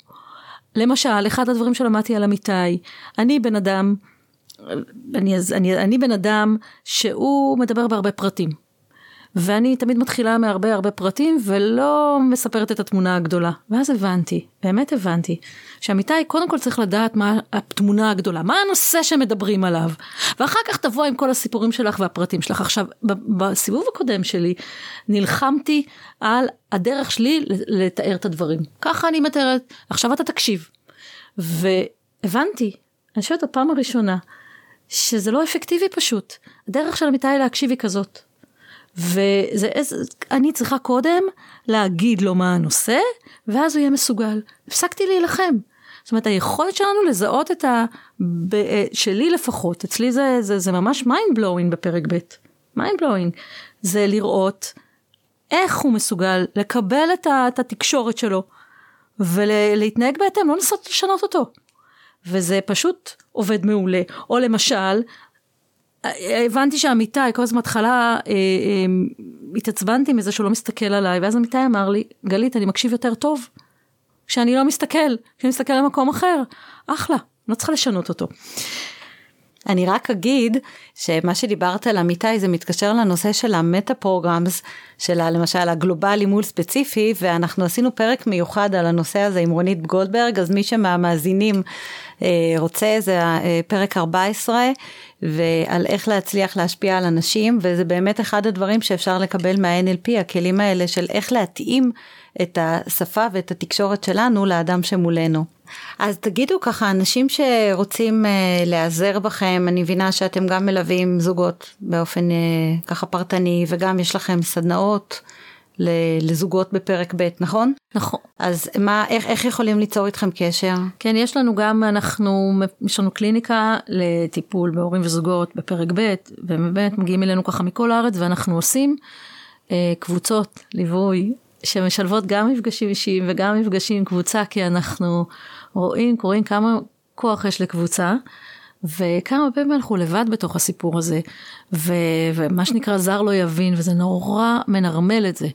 למשל, אחד הדברים שלמדתי על אמיתי, אני בן אדם אני, אני, אני בן אדם שהוא מדבר בהרבה פרטים. ואני תמיד מתחילה מהרבה הרבה פרטים ולא מספרת את התמונה הגדולה. ואז הבנתי, באמת הבנתי, שעמיתי קודם כל צריך לדעת מה התמונה הגדולה, מה הנושא שמדברים עליו, ואחר כך תבוא עם כל הסיפורים שלך והפרטים שלך. עכשיו, בסיבוב הקודם שלי נלחמתי על הדרך שלי לתאר את הדברים. ככה אני מתארת, עכשיו אתה תקשיב. והבנתי, אני חושבת הפעם הראשונה, שזה לא אפקטיבי פשוט. הדרך של אמיתי להקשיב היא כזאת. וזה איזה, אני צריכה קודם להגיד לו מה הנושא, ואז הוא יהיה מסוגל. הפסקתי להילחם. זאת אומרת, היכולת שלנו לזהות את ה... ב, אה, שלי לפחות, אצלי זה, זה, זה ממש mind blowing בפרק ב', mind blowing. זה לראות איך הוא מסוגל לקבל את, ה, את התקשורת שלו, ולהתנהג בהתאם, לא לנסות לשנות אותו. וזה פשוט עובד מעולה. או למשל, הבנתי שעמיתי, כל הזמן בהתחלה אה, אה, התעצבנתי מזה שהוא לא מסתכל עליי, ואז עמיתי אמר לי, גלית, אני מקשיב יותר טוב כשאני לא מסתכל, כשאני מסתכל למקום אחר. אחלה, לא צריכה לשנות אותו. אני רק אגיד שמה שדיברת על אמיתי זה מתקשר לנושא של המטה פרוגרמס, של למשל הגלובלי מול ספציפי, ואנחנו עשינו פרק מיוחד על הנושא הזה עם רונית גולדברג, אז מי שמהמאזינים אה, רוצה זה אה, פרק 14, ועל איך להצליח להשפיע על אנשים, וזה באמת אחד הדברים שאפשר לקבל מה-NLP, הכלים האלה של איך להתאים את השפה ואת התקשורת שלנו לאדם שמולנו. אז תגידו ככה, אנשים שרוצים אה, להיעזר בכם, אני מבינה שאתם גם מלווים זוגות באופן אה, ככה פרטני, וגם יש לכם סדנאות לזוגות בפרק ב', נכון? נכון. אז מה, איך, איך יכולים ליצור איתכם קשר? כן, יש לנו גם, אנחנו, יש לנו קליניקה לטיפול בהורים וזוגות בפרק ב', והם באמת מגיעים אלינו ככה מכל הארץ, ואנחנו עושים אה, קבוצות ליווי שמשלבות גם מפגשים אישיים וגם מפגשים עם קבוצה, כי אנחנו רואים, קוראים כמה כוח יש לקבוצה, וכמה פעמים אנחנו לבד בתוך הסיפור הזה, ו, ומה שנקרא זר לא יבין, וזה נורא מנרמל את זה,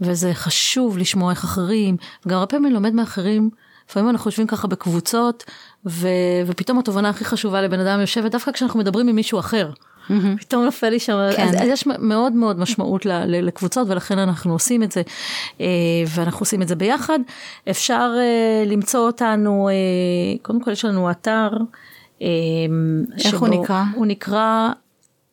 וזה חשוב לשמוע איך אחרים, וגם הרבה פעמים לומד מאחרים, לפעמים אנחנו יושבים ככה בקבוצות, ו, ופתאום התובנה הכי חשובה לבן אדם יושבת דווקא כשאנחנו מדברים עם מישהו אחר. Mm-hmm. פתאום נופל לי שם, כן. אז, אז יש מאוד מאוד משמעות לקבוצות ולכן אנחנו עושים את זה אה, ואנחנו עושים את זה ביחד. אפשר אה, למצוא אותנו, אה, קודם כל יש לנו אתר. איך הוא נקרא? הוא נקרא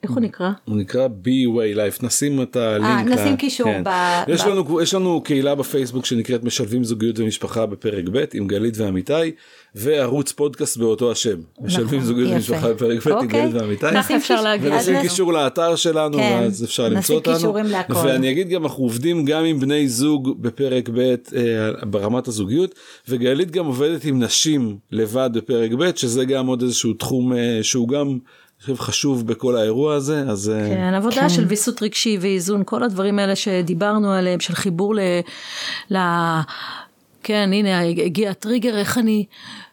איך הוא נקרא? הוא נקרא B-Way Life, נשים את הלינק. אה, נשים קישור כן. ב... יש, ב... לנו, יש לנו קהילה בפייסבוק שנקראת משלבים זוגיות ומשפחה בפרק ב' עם גלית ועמיתי, וערוץ פודקאסט באותו השם. נכון, משלבים זוגיות יפה. ומשפחה בפרק ב' עם אוקיי. גלית. ככה אפשר להגיד. ונשים קישור לאתר שלנו, כן. ואז אפשר למצוא אותנו. נשים קישורים להכל. ואני אגיד גם, אנחנו עובדים גם עם בני זוג בפרק ב' אה, ברמת הזוגיות, וגלית גם עובדת עם נשים לבד בפרק ב', שזה גם עוד איזשהו תחום אה, שהוא גם... חושב חשוב בכל האירוע הזה אז אה, כן עבודה כן. של ויסות רגשי ואיזון כל הדברים האלה שדיברנו עליהם של חיבור ל... ל... כן הנה הגיע הטריגר איך אני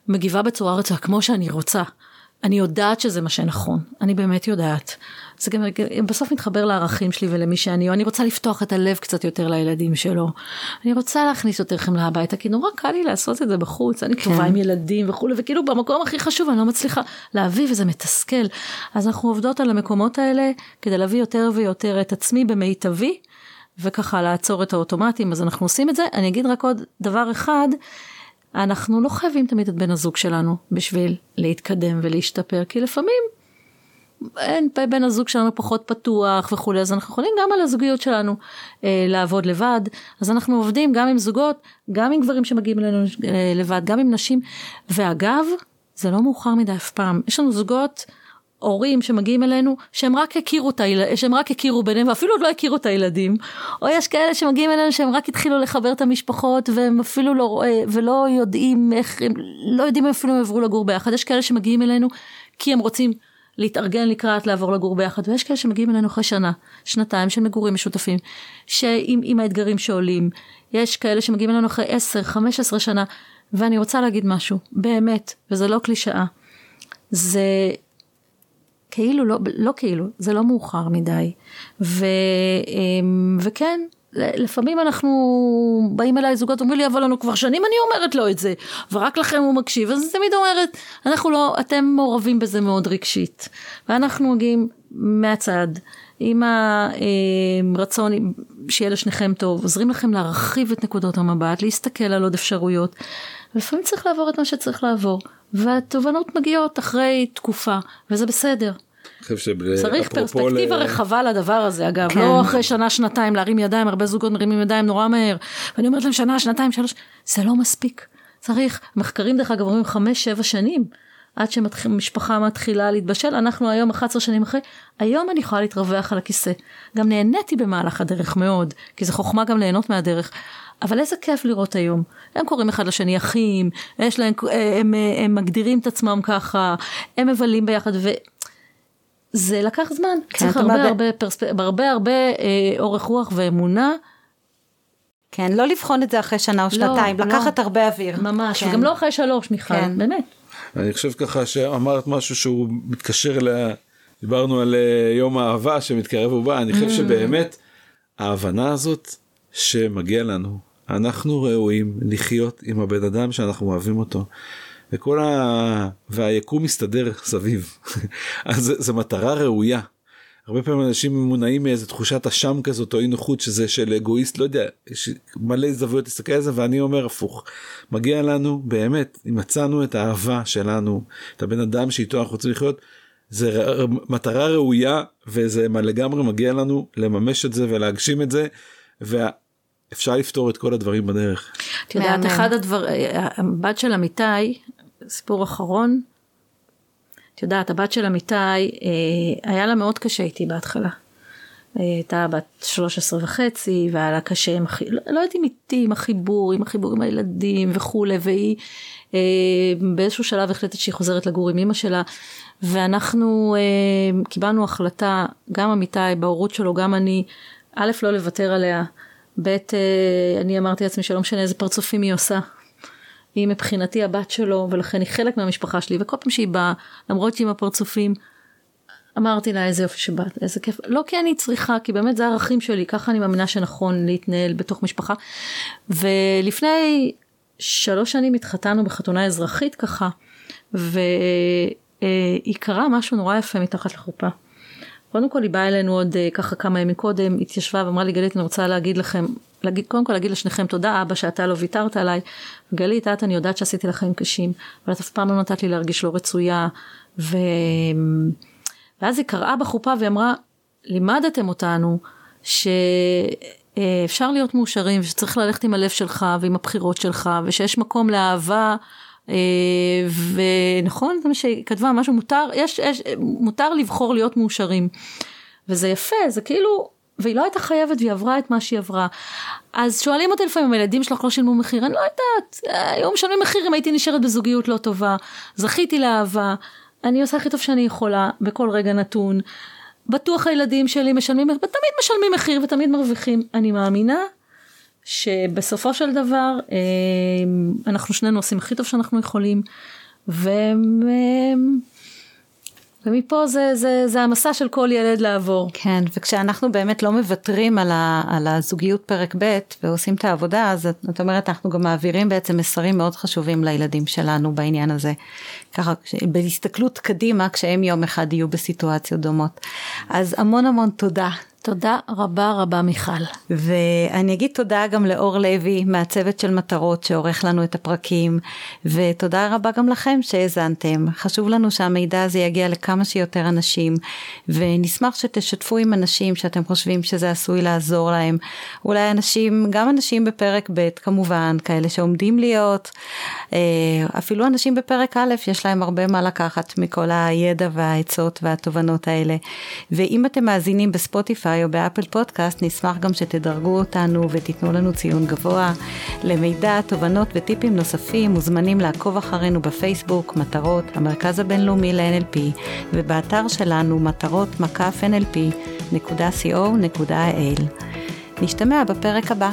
מגיבה בצורה רצועה כמו שאני רוצה אני יודעת שזה מה שנכון אני באמת יודעת זה גם בסוף מתחבר לערכים שלי ולמי שאני, או אני רוצה לפתוח את הלב קצת יותר לילדים שלו. אני רוצה להכניס יותר חמלה הביתה, כי נורא קל לי לעשות את זה בחוץ, אני טובה עם ילדים וכולי, וכאילו במקום הכי חשוב אני לא מצליחה להביא וזה מתסכל. אז אנחנו עובדות על המקומות האלה כדי להביא יותר ויותר את עצמי במיטבי, וככה לעצור את האוטומטים, אז אנחנו עושים את זה. אני אגיד רק עוד דבר אחד, אנחנו לא חייבים תמיד את בן הזוג שלנו בשביל להתקדם ולהשתפר, כי לפעמים אין בן הזוג שלנו פחות פתוח וכולי, אז אנחנו יכולים גם על הזוגיות שלנו אה, לעבוד לבד, אז אנחנו עובדים גם עם זוגות, גם עם גברים שמגיעים אלינו אה, לבד, גם עם נשים, ואגב, זה לא מאוחר מדי אף פעם, יש לנו זוגות הורים שמגיעים אלינו שהם רק הכירו את הילדים, שהם רק הכירו ביניהם ואפילו עוד לא הכירו את הילדים, או יש כאלה שמגיעים אלינו שהם רק התחילו לחבר את המשפחות והם אפילו לא, ולא יודעים איך, הם לא יודעים אפילו אם עברו לגור ביחד, יש כאלה שמגיעים אלינו כי הם רוצים להתארגן לקראת לעבור לגור ביחד, ויש כאלה שמגיעים אלינו אחרי שנה, שנתיים של מגורים משותפים, שעם עם האתגרים שעולים, יש כאלה שמגיעים אלינו אחרי 10, 15 שנה, ואני רוצה להגיד משהו, באמת, וזה לא קלישאה, זה כאילו, לא, לא כאילו, זה לא מאוחר מדי. ו, אמ, וכן, לפעמים אנחנו באים אליי זוגות אומרים לי אבל לנו כבר שנים אני אומרת לו את זה. ורק לכם הוא מקשיב. אז אני תמיד אומרת אנחנו לא אתם מעורבים בזה מאוד רגשית. ואנחנו מגיעים מהצד עם הרצון שיהיה לשניכם טוב עוזרים לכם להרחיב את נקודות המבט להסתכל על עוד אפשרויות. ולפעמים צריך לעבור את מה שצריך לעבור והתובנות מגיעות אחרי תקופה וזה בסדר צריך פרספקטיבה. רחבה לדבר הזה אגב, כן. לא אחרי שנה שנתיים להרים ידיים, הרבה זוגות מרימים ידיים נורא מהר, ואני אומרת להם שנה, שנתיים, שלוש, זה לא מספיק, צריך, מחקרים דרך אגב אומרים חמש, שבע שנים, עד שמשפחה מתחילה להתבשל, אנחנו היום 11 שנים אחרי, היום אני יכולה להתרווח על הכיסא, גם נהניתי במהלך הדרך מאוד, כי זה חוכמה גם ליהנות מהדרך, אבל איזה כיף לראות היום. הם קוראים אחד לשני אחים, יש להם, הם, הם, הם מגדירים את עצמם ככה, הם מבלים ביחד. זה לקח זמן, כן, צריך הרבה הרבה, הרבה, פרספ... הרבה הרבה אה, אורך רוח ואמונה. כן, לא לבחון את זה אחרי שנה או לא, שנתיים, לא, לקחת לא. הרבה אוויר. ממש, כן. וגם לא אחרי שלוש, מיכל, כן. באמת. אני חושב ככה שאמרת משהו שהוא מתקשר ל... דיברנו על אה, יום האהבה שמתקרב ובא, אני חושב mm. שבאמת ההבנה הזאת שמגיע לנו, אנחנו ראויים לחיות עם הבן אדם שאנחנו אוהבים אותו. וכל ה... והיקום מסתדר סביב. אז זו מטרה ראויה. הרבה פעמים אנשים מונעים מאיזה תחושת אשם כזאת או אי נוחות שזה של אגואיסט לא יודע יש מלא זוויות להסתכל על זה ואני אומר הפוך מגיע לנו באמת אם מצאנו את האהבה שלנו את הבן אדם שאיתו אנחנו רוצים לחיות זה מטרה ראויה וזה לגמרי מגיע לנו לממש את זה ולהגשים את זה. ואפשר לפתור את כל הדברים בדרך. את יודעת, אחד הדברים, הבת של אמיתי, סיפור אחרון. את יודעת, הבת של אמיתי, אה, היה לה מאוד קשה איתי בהתחלה. היא הייתה בת 13 וחצי, והיה לה קשה עם, לא, לא יודעת אם איתי, עם החיבור, עם החיבור עם הילדים וכולי, והיא אה, באיזשהו שלב החלטת שהיא חוזרת לגור עם אמא שלה, ואנחנו אה, קיבלנו החלטה, גם אמיתי, בהורות שלו, גם אני, א', לא לוותר עליה, ב', אה, אני אמרתי לעצמי שלא משנה איזה פרצופים היא עושה, היא מבחינתי הבת שלו ולכן היא חלק מהמשפחה שלי וכל פעם שהיא באה למרות שהיא עם הפרצופים אמרתי לה איזה יופי שבאת איזה כיף לא כי אני צריכה כי באמת זה הערכים שלי ככה אני מאמינה שנכון להתנהל בתוך משפחה ולפני שלוש שנים התחתנו בחתונה אזרחית ככה והיא קרה משהו נורא יפה מתחת לחופה. קודם כל היא באה אלינו עוד אה, ככה כמה ימים קודם, התיישבה ואמרה לי גלית אני רוצה להגיד לכם, להגיד, קודם כל להגיד לשניכם תודה אבא שאתה לא ויתרת עליי, גלית את אני יודעת שעשיתי לך חיים קשים, אבל את אף פעם לא נתת לי להרגיש לא רצויה, ו... ואז היא קראה בחופה והיא אמרה לימדתם אותנו שאפשר להיות מאושרים ושצריך ללכת עם הלב שלך ועם הבחירות שלך ושיש מקום לאהבה אה, ונכון זה מה שהיא כתבה משהו מותר יש, יש מותר לבחור להיות מאושרים. וזה יפה זה כאילו והיא לא הייתה חייבת והיא עברה את מה שהיא עברה. אז שואלים אותי לפעמים הילדים שלך לא שילמו מחיר אני לא יודעת היום משלמים מחיר אם הייתי נשארת בזוגיות לא טובה זכיתי לאהבה אני עושה הכי טוב שאני יכולה בכל רגע נתון. בטוח הילדים שלי משלמים ותמיד משלמים מחיר ותמיד מרוויחים אני מאמינה שבסופו של דבר אה, אנחנו שנינו עושים הכי טוב שאנחנו יכולים. והם ומפה זה, זה, זה המסע של כל ילד לעבור. כן, וכשאנחנו באמת לא מוותרים על, ה, על הזוגיות פרק ב' ועושים את העבודה, אז את אומרת, אנחנו גם מעבירים בעצם מסרים מאוד חשובים לילדים שלנו בעניין הזה. ככה, בהסתכלות קדימה, כשהם יום אחד יהיו בסיטואציות דומות. אז המון המון תודה. תודה רבה רבה מיכל. ואני אגיד תודה גם לאור לוי מהצוות של מטרות שעורך לנו את הפרקים, ותודה רבה גם לכם שהאזנתם. חשוב לנו שהמידע הזה יגיע לכמה שיותר אנשים, ונשמח שתשתפו עם אנשים שאתם חושבים שזה עשוי לעזור להם. אולי אנשים, גם אנשים בפרק ב' כמובן, כאלה שעומדים להיות, אה, אפילו אנשים בפרק א', יש להם הרבה מה לקחת מכל הידע והעצות והתובנות האלה. ואם אתם מאזינים בספוטיפיי, בספוטיפיי או באפל פודקאסט, נשמח גם שתדרגו אותנו ותיתנו לנו ציון גבוה. למידע, תובנות וטיפים נוספים מוזמנים לעקוב אחרינו בפייסבוק, מטרות, המרכז הבינלאומי ל-NLP, ובאתר שלנו מטרות מקף nlp.co.il. נשתמע בפרק הבא.